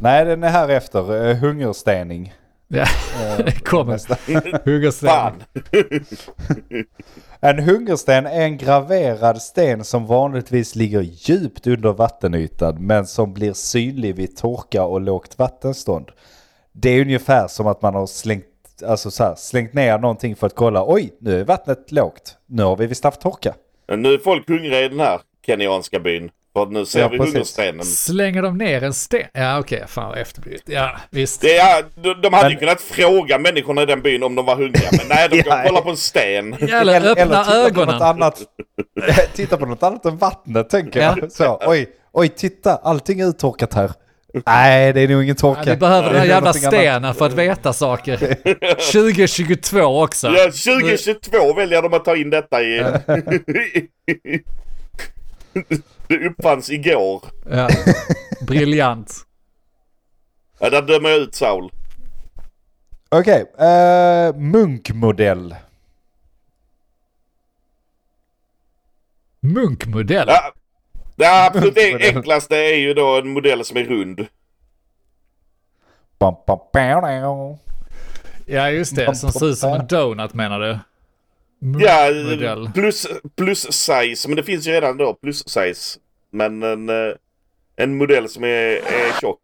A: Nej, den är här efter. eh, hungerstening.
B: Ja, det kommer. Hungersten.
A: En hungersten är en graverad sten som vanligtvis ligger djupt under vattenytan men som blir synlig vid torka och lågt vattenstånd. Det är ungefär som att man har slängt, alltså så här, slängt ner någonting för att kolla. Oj, nu är vattnet lågt. Nu har vi visst haft torka.
C: Nu är folk hungriga i den här kenyanska byn. För nu ser
A: Ja,
C: vi
A: precis.
C: hungerstenen.
B: Slänger de ner en sten? Ja okej, fan vad efterblivet. Ja visst.
C: Det är, de, de hade ju
A: Men-
C: kunnat fråga människorna i den byn om de var hungriga. Men nej, de kan
A: Ja.
C: kolla på en sten.
B: Eller öppna
A: titta På något
B: ögonen.
A: annat, titta på något annat än vattnet tänker
B: Ja.
A: jag. Så, oj, oj, titta, allting är uttorkat här. Nej, det är nog ingen
B: Ja,
A: torka.
B: vi behöver den här jävla stenen för att veta saker. 2022 också.
C: Ja, 2022 väljer de att ta in detta i... det uppfanns igår.
B: Ja. Briljant.
C: Ja, där dömer jag ut Saul.
A: Okej, eh, munkmodell.
B: Munkmodell.
C: Ja, det absolut det enklaste är ju då en modell som är rund.
B: Ja just det, som ser ut som en donut menar du?
C: Ja,
B: Munkmodell.
C: plus, plus size. Men det finns ju redan då plus size. Men en, eh, en modell som är, är tjock.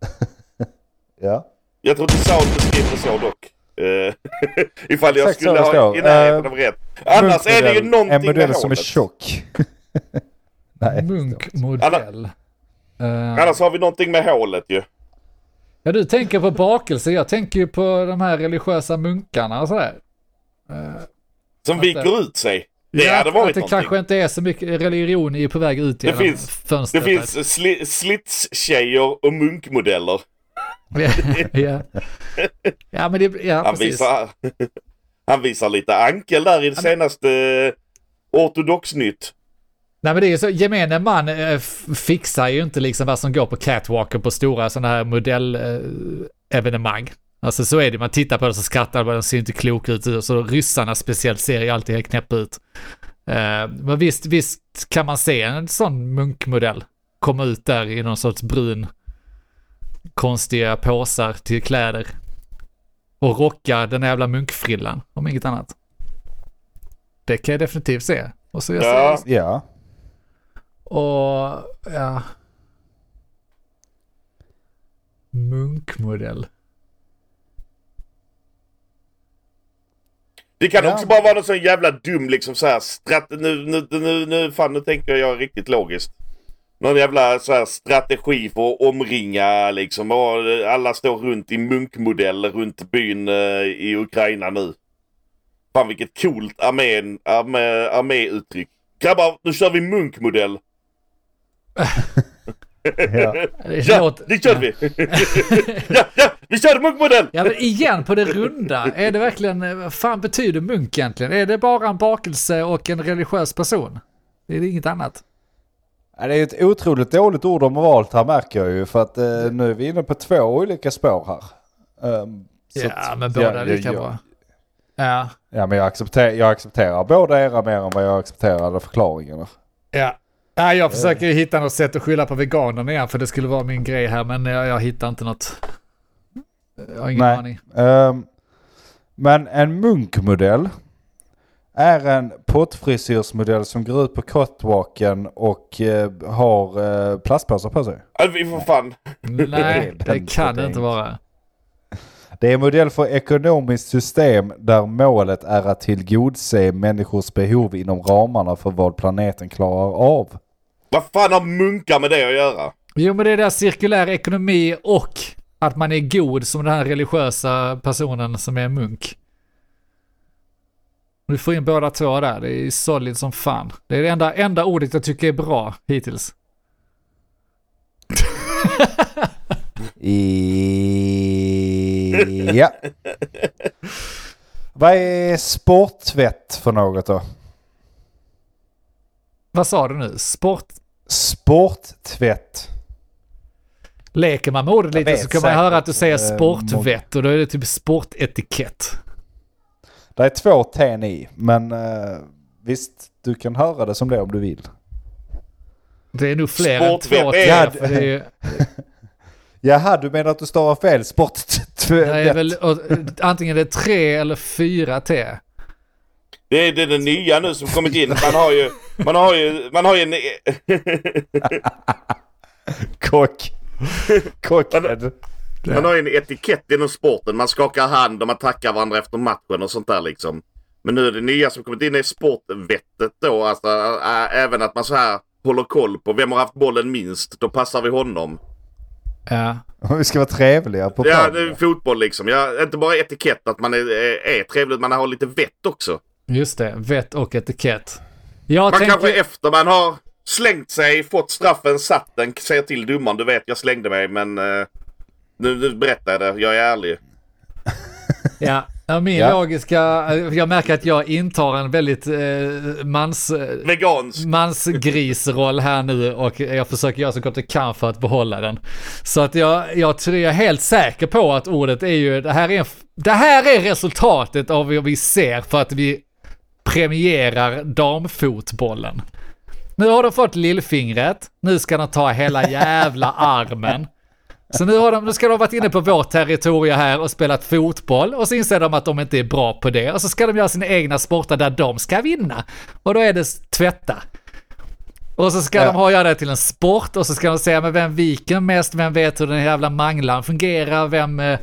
A: Ja.
C: Jag tror inte Saul beskriver det så dock. Eh, Ifall jag
A: Exakt
C: skulle ha i närheten
A: Eh,
C: av rätt. Annars är det ju någonting
A: En modell
C: med
A: som är tjock. Nej.
B: Munkmodell. Eh,
C: Annars har vi någonting med hålet ju.
B: ja du tänker på bakelse, jag tänker ju på de här religiösa munkarna och sådär.
C: Som viker ut sig. Det
B: ja,
C: hade varit
B: att det
C: någonting.
B: kanske inte är så mycket, religion är ju på väg ut
C: Det
B: genom
C: finns- Det
B: fönstret.
C: finns sli, slitstjejer och munkmodeller.
B: ja, ja. ja men det, ja
C: Han
B: precis.
C: visar, han visar lite ankel där i det senaste eh, Ortodoxnytt.
B: Nej men det är ju så, gemene man eh, fixar ju inte liksom vad som går på catwalken på stora sådana här modellevenemang. Eh. Alltså så är det, man tittar på det så skrattar man, de ser inte klok ut. Så ryssarna speciellt ser ju alltid helt knäppa ut. Eh, men visst, visst kan man se en sån munkmodell komma ut där i någon sorts brun konstiga påsar till kläder. Och rocka den jävla munkfrillan, om inget annat. Det kan jag definitivt se. Och så jag
C: Ja.
B: ser
A: Ja.
B: och ja. Munkmodell.
C: Det kan
A: Ja.
C: också bara vara någon sån jävla dum liksom så här strat... Nu, nu, nu, nu, fan nu tänker jag riktigt logiskt. någon jävla så här strategi för att omringa liksom. Alla står runt i munkmodell runt byn eh, i Ukraina nu. Fan vilket coolt armén, armé, arméuttryck. Grabbar, nu kör vi munkmodell.
A: Ja.
B: Det
C: Ja, det kör vi! ja, ja, vi kör munkmodell!
B: Ja men igen på det runda, är det verkligen, vad fan betyder munk egentligen? Är det bara en bakelse och en religiös person? Det är inget annat.
A: Ja, Det är ett otroligt dåligt ord de har valt här märker jag ju. För att eh, nu är vi inne på två olika spår här. Så
B: Ja
A: att-
B: men båda
A: ja,
B: är lika
A: ja,
B: bra. Ja,
A: Ja men jag accepterar, jag accepterar båda era mer än vad jag accepterade förklaringarna.
B: ja. Ja, jag försöker ju hitta något sätt att skylla på veganerna igen för det skulle vara min grej här men jag, jag hittar inte något. Jag har ingen
A: Nej.
B: aning.
A: Ehm, men en munkmodell är en pottfrisyrsmodell som går ut på catwalken och eh, har eh, plastpåsar på sig.
C: Ja, vi får fan.
B: Nej, det kan det inte vara.
A: Det är en modell för ekonomiskt system där målet är att tillgodose människors behov inom ramarna för vad planeten klarar av.
C: Vad fan har munkar med det att göra?
B: Jo men det är där cirkulär ekonomi och att man är god som den här religiösa personen som är munk. Du får in båda två där, det är solid som fan. Det är det enda, enda ordet jag tycker är bra hittills.
A: I... Ja. Vad är sporttvätt för något då?
B: Vad sa du nu? Sport?
A: Sporttvätt.
B: Leker man med ordet lite
A: vet
B: så kan man
A: säkert,
B: höra att du säger
A: eh,
B: sportvett och då är det typ sportetikett.
A: Det är två T i, men eh, visst, du kan höra det som det om du vill.
B: Det är nog fler än
C: Sportvett
B: två
C: är-
B: T, för det är ju,
A: Jaha, du menar att du stavar fel? Sporttvätt?
B: antingen det är tre eller fyra T.
C: Det är, det är det nya nu som kommit in. Man har ju, man har ju, man har ju en...
A: Kock. Kockhead.
C: Man har ju en etikett inom sporten. Man skakar hand och man tackar varandra efter matchen och sånt där liksom. Men nu är det nya som kommit in är sportvettet då. Alltså äh, även att man så här håller koll på vem har haft bollen minst. Då passar vi honom.
B: Ja.
A: Vi ska vara trevliga på
C: Ja,
A: planen.
C: det är fotboll liksom. Ja, inte bara etikett att man är, är, är trevlig, man har lite vett också.
B: Just det, vett och etikett. Jag
C: Man
B: tänker...
C: kanske efter man har slängt sig, fått straffen, satt den, säger till domaren du vet jag slängde mig men eh, nu, nu berättar jag det, jag är ärlig.
B: Ja, min
A: Ja.
B: logiska... Jag märker att jag intar en väldigt eh, mans... Eh,
C: Vegansk.
B: mansgrisroll här nu och jag försöker göra så gott jag kan för att behålla den. Så att jag, jag tror jag är helt säker på att ordet är ju, det här är, det här är resultatet av vad vi ser för att vi premierar damfotbollen. Nu har de fått lillfingret, nu ska de ta hela jävla armen. Så nu, har de, nu ska de ha varit inne på vårt territorium här och spelat fotboll och så inser de att de inte är bra på det och så ska de göra sina egna sporter där de ska vinna. Och då är det tvätta. Och så ska
A: Ja.
B: de ha göra det till en sport och så ska de säga men vem viker mest, vem vet hur den jävla manglan fungerar, vem eh, eh,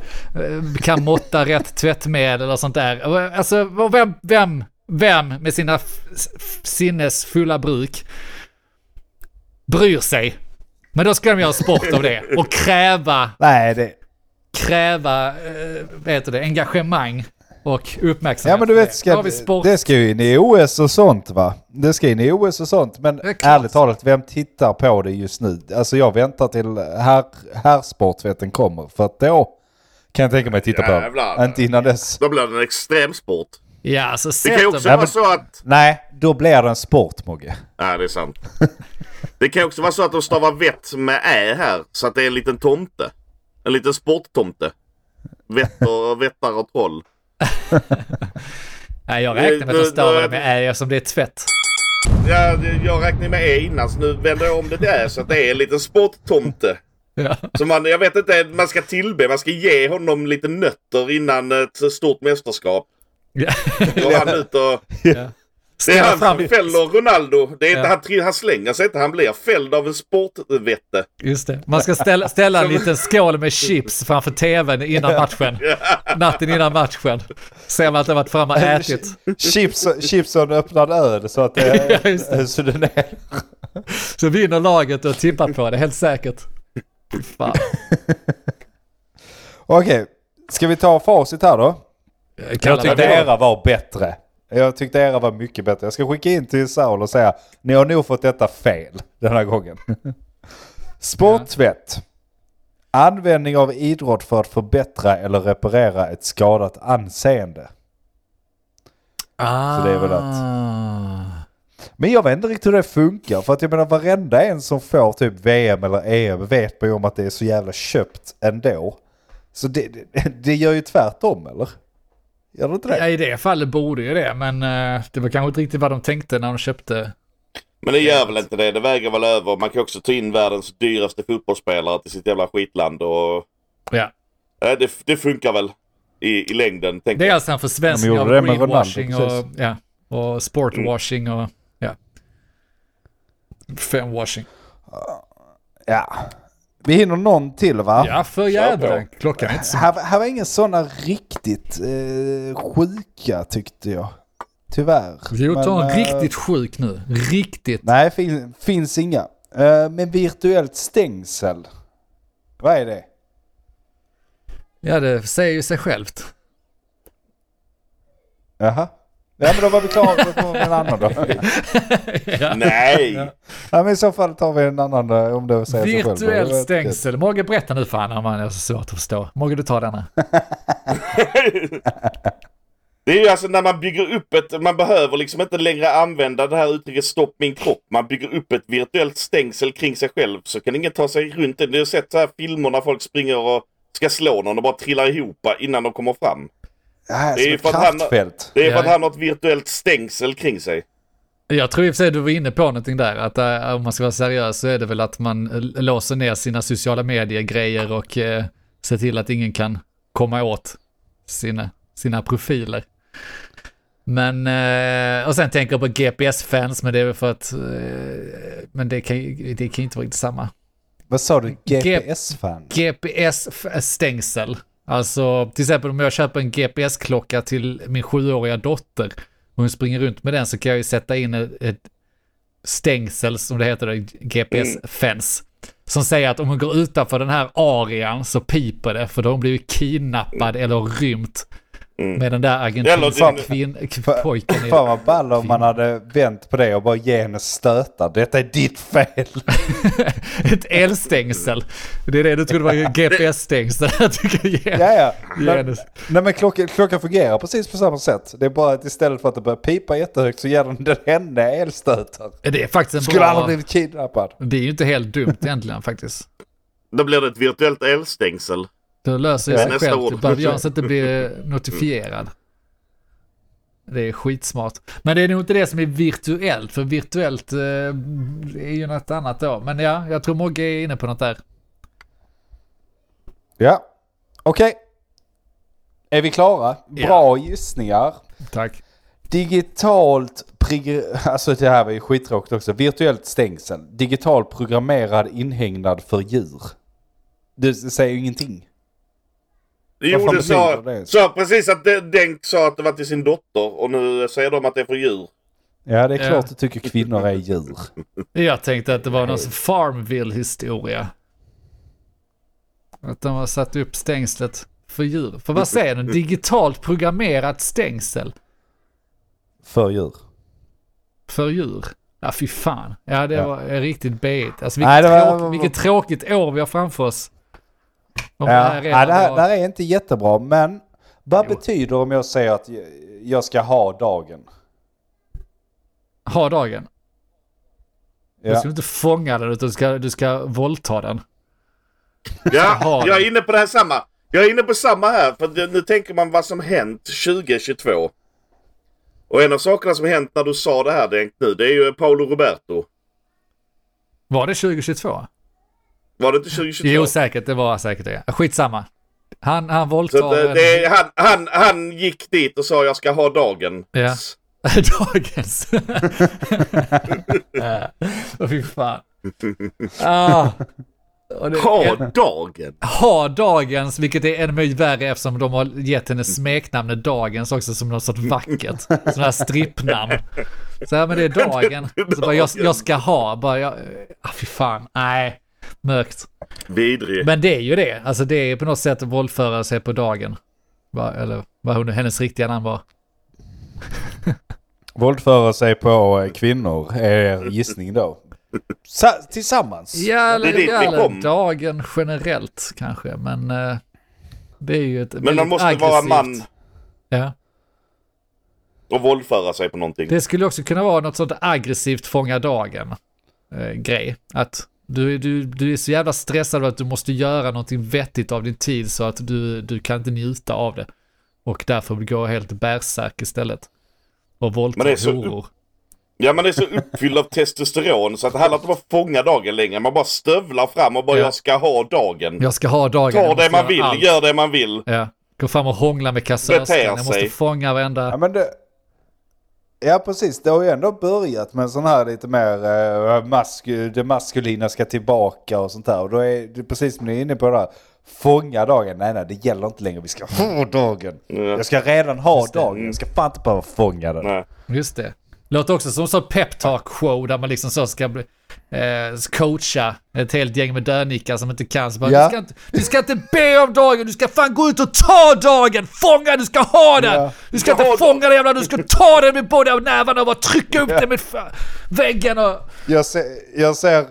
B: kan måtta rätt tvättmedel och sånt där. Och, Alltså och vem, vem, vem med sina f- f- sinnes fulla bruk bryr sig? Men då ska de göra sport av det och kräva,
A: Nej, det...
B: kräva, eh, vad heter det, engagemang och uppmärksamhet.
A: Ja men du vet,
B: det.
A: ska, det ska ju in i OS och sånt va? Det ska in i OS och sånt. Men
B: är
A: ärligt talat, vem tittar på det just nu? Alltså jag väntar till här, här sportvetten kommer. För att då kan jag tänka mig att titta på den. Inte innan dess.
C: Då blir det en extremsport.
B: Ja, så
C: Det kan ju också
A: Ja,
C: vara så att...
A: Nej, då blir det en sport Mogge.
C: Nej, det är sant. Det kan också vara så att de stavar vett med ä här. Så att det är en liten tomte. En liten sporttomte. Vätter, vättar och troll.
B: Nej, jag räknar med att de stavar det med ä eftersom det är tvätt.
C: Ja, jag räknade med ä innan så nu vänder jag om det där så att det är en liten sporttomte.
B: Ja.
C: Så man, jag vet inte, man ska tillbe, man ska ge honom lite nötter innan ett stort mästerskap.
B: Ja.
C: Går han ut och...
B: Ja.
C: Det är han som fäller Ronaldo. Det är inte,
B: Ja.
C: han, han slänger sig inte, han blir fälld av en sportvette.
B: just det. Man ska ställa, ställa en liten skål med chips framför tvn innan matchen. Natten innan matchen. Ser man att det varit framme och ätit.
A: Chips, chipson öppnad öl så att det,
B: Ja, just det.
A: så den är...
B: Så vinner laget och tippar på det, helt säkert. Fan.
A: Okej, ska vi ta facit här då? Jag
B: Kalla
A: tyckte era var bättre. Jag tyckte era var mycket bättre. Jag ska skicka in till Saul och säga ni har nog fått detta fel den här gången. Sporttvätt. Användning av idrott för att förbättra eller reparera ett skadat anseende.
B: Ah.
A: Så det är väl Men jag vet inte riktigt hur det funkar. För att jag menar varenda en som får typ VM eller EM vet man ju om att det är så jävla köpt ändå. Så det, det, det gör ju tvärtom eller? Gör det inte det?
B: Ja, i det fallet borde ju det, men eh, det var kanske inte riktigt vad de tänkte när de köpte.
C: Men det gör väl inte det. Det väger väl över. Man kan också ta in världens dyraste fotbollsspelare till sitt jävla skitland och...
B: Ja.
C: Eh, det, det funkar väl i, i längden. Tänker
B: Det är
C: jag.
B: alltså en försvenskning
A: De
B: av greenwashing och, ja, och sportwashing och ja. Femwashing.
A: Ja. Vi hinner någon till va?
B: Ja, för jävlar. Klockan är inte så
A: Här, här var inga sådana riktigt eh, sjuka tyckte jag. Tyvärr.
B: Jo, ta en
A: eh,
B: riktigt sjuk nu. Riktigt.
A: Nej, fin, finns inga. Eh, men virtuellt stängsel. Vad är det?
B: Ja, det säger ju sig självt.
A: Jaha. Ja men då var vi klara med en annan då.
B: ja.
C: Nej!
A: Ja men i så fall tar vi en annan eh, om det säger sig själv. Var-
B: stängsel. Mogge, berätta nu fan om man är så svårt att förstå. Mogge, du tar denna.
C: Det är ju alltså när man bygger upp ett, man behöver liksom inte längre använda det här uttrycket stopp min kropp. Man bygger upp ett virtuellt stängsel kring sig själv så kan ingen ta sig runt det. Ni har sett så här filmer när folk springer och ska slå någon och bara trillar ihop innan de kommer fram.
A: Ja,
C: Det är för att han-. Det är för
B: Ja.
C: att han har ett virtuellt stängsel kring sig.
B: Jag tror i och för sig du var inne på någonting där, att äh, om man ska vara seriös så är det väl att man låser ner sina sociala medier-grejer och äh, ser till att ingen kan komma åt sina, sina profiler. Men, äh, och sen tänker jag på GPS-fans, men det är väl för att, äh, men det kan ju det kan inte vara riktigt samma.
A: Vad sa du? GPS-fan?
B: GPS-stängsel. Alltså till exempel om jag köper en GPS-klocka till min sjuåriga dotter och hon springer runt med den så kan jag ju sätta in ett, ett stängsel som det heter, GPS-fence. Som säger att om hon går utanför den här arean så piper det för då har hon blivit kidnappad eller rymt. Med den där argentinska
A: Fa-
B: pojken
A: Fan vad ball om man hade vänt på det och bara ge henne stötar. Detta är ditt fel.
B: ett elstängsel. Det är det du trodde var GPS-stängsel.
A: Ja, ja. Nej, nej men klockan, klockan fungerar precis på samma sätt. Det är bara att istället för att det börjar pipa jättehögt så ger den den henne elstötar.
B: Det är faktiskt en
A: Skulle
B: bra...
A: aldrig blivit kidnappad.
B: Det är ju inte helt dumt egentligen faktiskt.
C: Då blir det ett virtuellt elstängsel.
B: Det löser
C: Ja,
B: sig
C: nästa
B: självt.
C: år.
B: Det behöver jag inte bli notifierad. Det är skitsmart. Men det är nog inte det som är virtuellt, för virtuellt eh, är ju något annat då. Men ja, jag tror Mogge är inne på något där.
A: Ja, okej. Är vi klara? Bra gissningar.
B: Tack.
A: Digitalt, alltså det här var ju skittråkigt också. Virtuellt stängsel. Digitalt programmerad inhägnad för djur. Det säger ju ingenting.
C: Jo, det sa,
A: det?
C: sa precis att de- Denk sa att det var till sin dotter och nu säger de att det är för djur.
A: Ja, det är
B: Ja.
A: klart du tycker kvinnor är djur.
B: Jag tänkte att det var någon Farmville-historia. Att de har satt upp stängslet för djur. För vad säger den? Digitalt programmerat stängsel
A: För djur.
B: för djur. Ja, fy fan. Ja, det
A: Ja.
B: var riktigt B-igt. Alltså
A: Nej,
B: vilket,
A: det var-
B: tråk, vilket tråkigt år vi har framför oss. Det här
A: ja, det, här, det här är inte jättebra, men vad
B: Jo.
A: betyder om jag säger att jag ska ha dagen?
B: Ha dagen. Du
A: Ja.
B: ska inte fånga den utan du ska, du ska våldta den.
C: Ja, jag är inne på det här samma. Jag är inne på samma här. För nu tänker man vad som hänt 2022. Och en av sakerna som hänt när du sa det här Denk nu, det är ju Paolo Roberto.
B: Var det 2022?
C: Var det inte 2022?
B: Jo, säkert. Det var säkert det. Skitsamma. Han, han våldtar
C: det,
B: en...
C: det, är- han, han, han gick dit och sa jag ska ha dagen.
B: Ja. Dagens. Åh fy fan. Ah. Det,
C: Ha dagen!
B: ha dagens, vilket är ännu värre eftersom de har gett henne smeknamnet Dagens också som något sorts vackert. Sådana här strippnamn. Så här, men det är dagen. Så bara, jag, jag ska ha, bara, jag, ah, fy fan, nej, mörkt.
C: Vidrig.
B: Men det är ju det, alltså det är på något sätt att våldföra sig på dagen. Va, eller vad hon, hennes riktiga namn var.
A: Våldföra sig på eh, kvinnor är gissning då. Sa- tillsammans.
B: Ja, eller,
C: Det är
B: eller
C: kom.
B: dagen generellt kanske, men eh, det är ju ett
C: Men man måste vara
B: aggressivt-
C: man
B: Ja.
C: och våldföra sig på någonting.
B: Det skulle också kunna vara något sånt aggressivt fånga dagen eh, grej. Att du, du, du är så jävla stressad av att du måste göra någonting vettigt av din tid så att du, du kan inte njuta av det. Och därför gå helt bärsärk istället. Och våldta
C: Men det är så-
B: horor.
C: Ja man är så uppfylld av testosteron så att det handlar inte om att fånga dagen längre. Man bara stövlar fram och bara
B: Ja.
C: jag ska ha dagen.
B: Jag ska ha dagen.
C: Ta det man vill,
B: allt.
C: gör det man vill.
B: Ja. Gå fram och hångla med kassörskan. Jag måste fånga varenda...
A: Ja, men det, ja precis, det har ju ändå börjat med sån här lite mer uh, mask- det maskulina ska tillbaka och sånt där. Och då är det precis som ni är inne på det här. Fånga dagen, nej nej det gäller inte längre, vi ska ha dagen.
C: Ja.
A: Jag ska redan ha
B: Just det.
A: dagen, jag ska fan inte behöva fånga den.
C: Nej.
B: Just det. Låter också som en sån peptalk show där man liksom så ska bli, eh, coacha ett helt gäng med dönickar som inte kan. Så bara,
A: Ja.
B: du, ska inte, du ska inte be om dagen, du ska fan gå ut och ta dagen! Fånga, du ska ha den!
A: Ja.
B: Du ska
C: Du ska
B: inte fånga den jävla, du ska ta den med båda nävarna och bara trycka upp den med väggen och...
A: Jag, ser, jag ser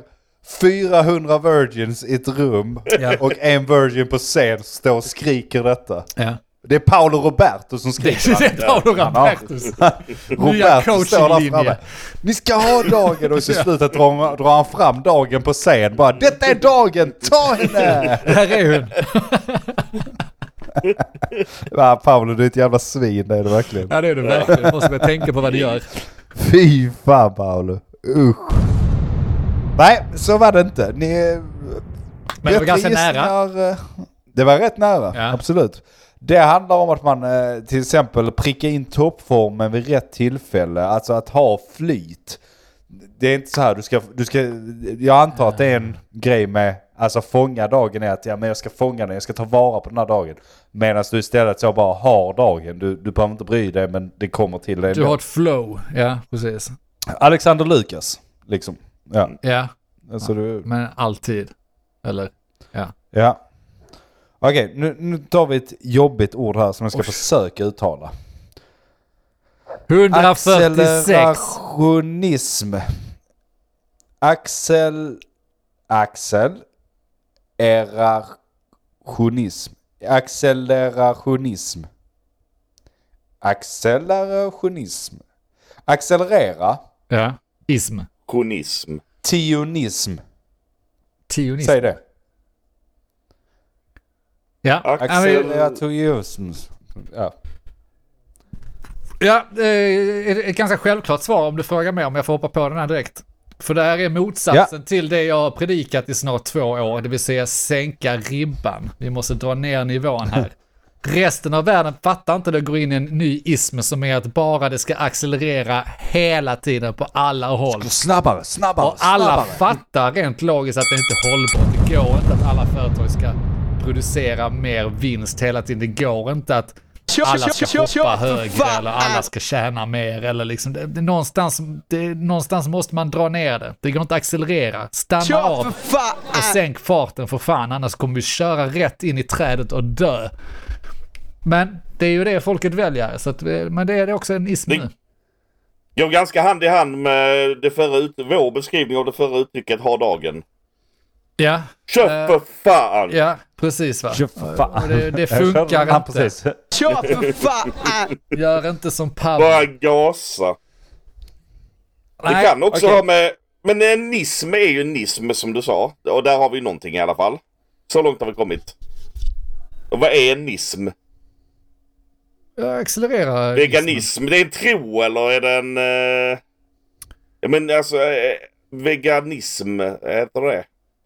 A: 400 virgins i ett rum
B: Ja.
A: och en virgin på scen står och skriker detta.
B: Ja.
A: Det är Paolo Roberto som
B: Det
A: skriker.
B: är Paolo Robertus. Nya
A: Roberto står där framme. Ni ska ha dagen och så i slutet drar, drar han fram dagen på scen. Bara detta är dagen, ta henne!
B: Här är hon.
A: Ja, Paolo du är ett jävla svin det är det verkligen.
B: Ja det är du verkligen. Du måste börja tänka på vad du gör.
A: Fy fan Paolo. Usch. Nej, så var det inte. Ni...
B: Men det var ganska nära.
A: eh, Det var rätt nära,
B: Ja.
A: absolut. Det handlar om att man eh, till exempel prickar in toppformen vid rätt tillfälle. Alltså att ha flyt. Det är inte så här, du ska, du ska, jag antar att det är en grej med, alltså fånga dagen är att ja men jag ska fånga den, jag ska ta vara på den här dagen. Medan du istället så bara har dagen, du, du behöver inte bry dig men det kommer till dig.
B: Du har ett flow. Ja, precis.
A: Alexander Lukas, liksom. Ja,
B: Ja,
A: alltså du,
B: men alltid. Eller?
A: ja. Okej, nu, nu tar vi ett jobbigt ord här som jag ska försöka uttala.
B: 146.
A: Accelerationism. Axel... Axel... Erationism. Accelerationism. Accelerationism. Accelerera.
B: Ja. Ism.
C: Konism.
A: Tionism.
B: Tionism.
A: Säg det.
B: Ja. Ja,
A: Accelerationism. Ja.
B: Ja, det är ett ganska självklart svar om du frågar mig om jag får hoppa på den här direkt. För det här är motsatsen till det jag har predikat i snart två år, det vill säga sänka ribban. Vi måste dra ner nivån här. Resten av världen fattar inte det och går in i en ny ism som är att bara det ska accelerera hela tiden på alla håll.
A: Snabbare, snabbare,
B: Och alla
A: snabbare.
B: fattar rent logiskt att det inte är hållbart. Det går inte att alla företag ska producera mer vinst hela tiden. Det går inte att alla ska hoppa högre eller alla ska tjäna mer eller liksom. Det, det, någonstans, det, någonstans måste man dra ner det. Det går inte att accelerera. Stanna av och sänk farten för fan. Annars kommer vi köra rätt in i trädet och dö. Men det är ju det folket väljer. Så att, men det är det också en ism nu.
C: Går ganska hand i hand med det förra vår beskrivning av det förra uttrycket ha dagen.
B: Ja,
C: Kör
B: Eh,
C: för fan!
B: ja precis va.
A: Ja, för fan.
B: Det, det
A: Jag
B: funkar inte.
A: Precis.
B: Gör inte som Pavel.
C: Bara gasa. Det
B: Nej,
C: kan också
B: okej.
C: ha med... Men en nism är ju nism som du sa. Och där har vi någonting i alla fall. Så långt har vi kommit. Och vad är en nism?
B: Ja, Accelerera.
C: Veganism, det är en tro eller är det en... Ja men alltså, eh, veganism, heter det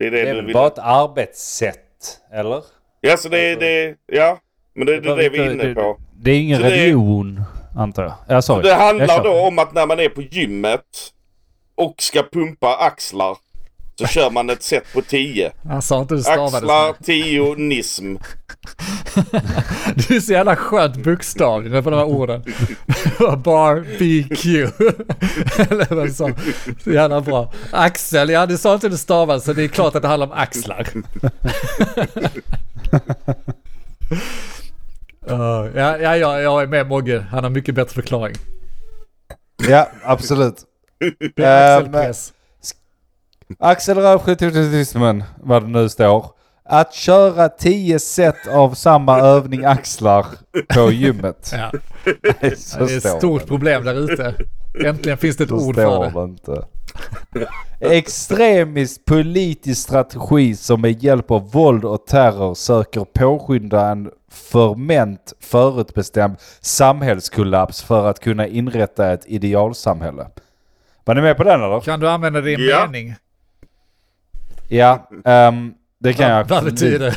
C: det? är det,
A: Det är
C: vill...
A: bara ett arbetssätt, eller?
C: Ja, så det är det... Ja. Men det, det är det vi är inne på.
A: Det är ingen
C: Så det
A: religion, antar jag. Ja, sorry.
C: Det handlar då om att när man är på gymmet och ska pumpa axlar så kör man ett set på 10.
B: Han sa inte du stavades.
C: Axlar, 10, nism.
B: Du är så jävla skönt bokstavlig på de här orden. Barbecue. Eller vad så. Så jävla bra. Axel, ja du sa inte hur det stavas så det är klart att det handlar om axlar. Uh, ja, ja, ja, jag är med Mogge. Han har mycket bättre förklaring.
A: Ja, absolut.
B: Är Axel.
A: Acceleration, vad det nu står. Att köra 10 set av samma övning axlar på gymmet.
B: Ja, det är ett stort problem där ute. Äntligen finns det ett ord för det.
A: inte. Extremisk politisk strategi som med hjälp av våld och terror söker påskynda en förment förutbestämd samhällskollaps för att kunna inrätta ett idealsamhälle. Var ni med på den eller?
B: Kan du använda det i en
C: Ja.
B: mening?
A: Ja, ehm, det kan jag.
B: Det?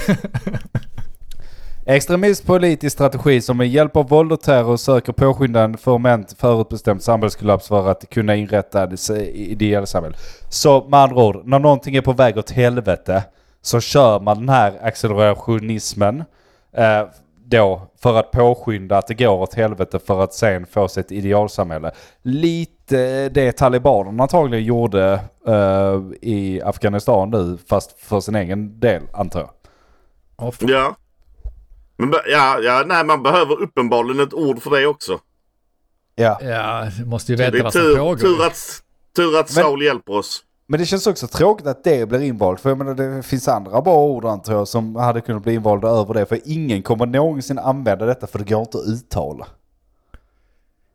A: Extremism politisk strategi som med hjälp av våld och terror söker påskynda en förment förutbestämd samhällskollaps för att kunna inrätta ett ideellt samhälle. Så med andra ord, när någonting är på väg åt helvete så kör man den här accelerationismen eh, då för att påskynda att det går åt helvete för att sen få sig ett idealsamhälle. Lite det talibanerna antagligen gjorde eh, i Afghanistan nu fast för sin egen del antar jag.
B: Fan.
C: Ja. Men, ja, ja, nej, man behöver uppenbarligen ett ord för det också.
A: Ja.
B: Ja, du måste ju
C: Det
B: veta
C: är
B: vad som
C: tur,
B: pågår.
C: tur att, tur att
A: Men-
C: Saul hjälper oss.
A: Men det känns också tråkigt att det blir invalt. För jag menar det finns andra bra ord antar jag som hade kunnat bli invalda över det. För ingen kommer någonsin använda detta för det går inte att uttala.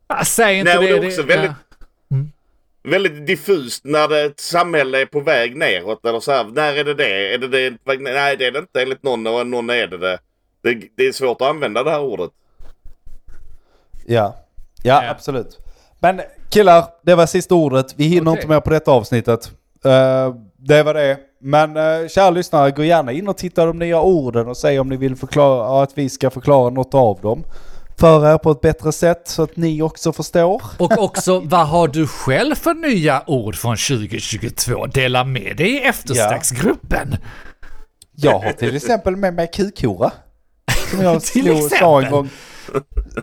B: Ah, säg inte
C: Nej,
B: det.
C: det är också väldigt-
B: ja.
C: Väldigt diffust när det, ett samhälle är på väg neråt. Eller så här, när är det det? Är det det? Nej, det är det inte enligt någon och någon är det det. Det, det är svårt att använda det här ordet.
A: Ja. Ja,
B: Ja.
A: absolut. Men killar, det var sista ordet. Vi hinner
B: Okej.
A: inte mer på detta avsnittet. Eh, det var det. Men uh, kära lyssnare, gå gärna in och titta de nya orden och säg om ni vill förklara, att vi ska förklara något av dem. För er på ett bättre sätt så att ni också förstår.
B: Och också, vad har du själv för nya ord från 2022? Dela med dig i eftersnacksgruppen.
A: Jag har till exempel med mig kukhora. Som jag
B: Till
A: slog, sa en gång.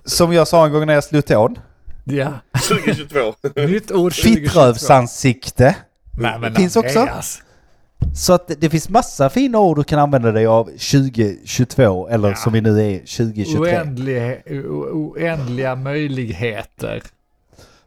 A: Som jag sa en gång när jag slog tån.
B: Ja.
C: 2022.
B: Nytt ord 2022.
A: Fittrövsansikte.
B: Nej, men
A: Finns också.
B: Andreas.
A: Så att det, finns massa fina ord du kan använda dig av 2022 eller som vi nu är 2023.
B: Oändliga, oändliga möjligheter.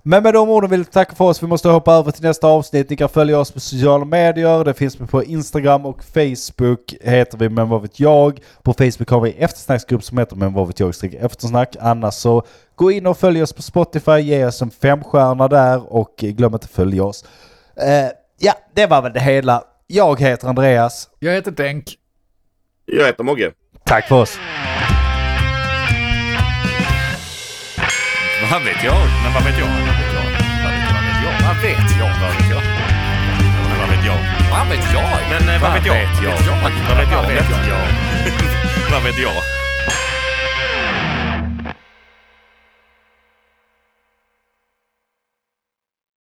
A: Men med de orden vill vi tacka för oss. Vi måste hoppa över till nästa avsnitt. Ni kan följa oss på sociala medier. Det finns på Instagram och Facebook heter vi Men vad vet jag. På Facebook har vi eftersnacksgrupp som heter Men vad vet jag eftersnack. Annars så gå in och följ oss på Spotify. Ge oss en femstjärna där och glöm inte att följa oss. Eh, ja, det var väl det hela. Jag heter Andreas.
B: Jag heter Denk.
C: Jag heter Mogge.
A: Tack för oss.
D: Vad vet jag? Men vad vet jag? Vad vet jag? Vad vet jag? Vad vet jag? Vad vet jag? Men vad vet jag? Vad vet jag? Men eh, vad vet jag? Vad vet jag? Vad vet jag? Vad vet jag? Vad vet jag?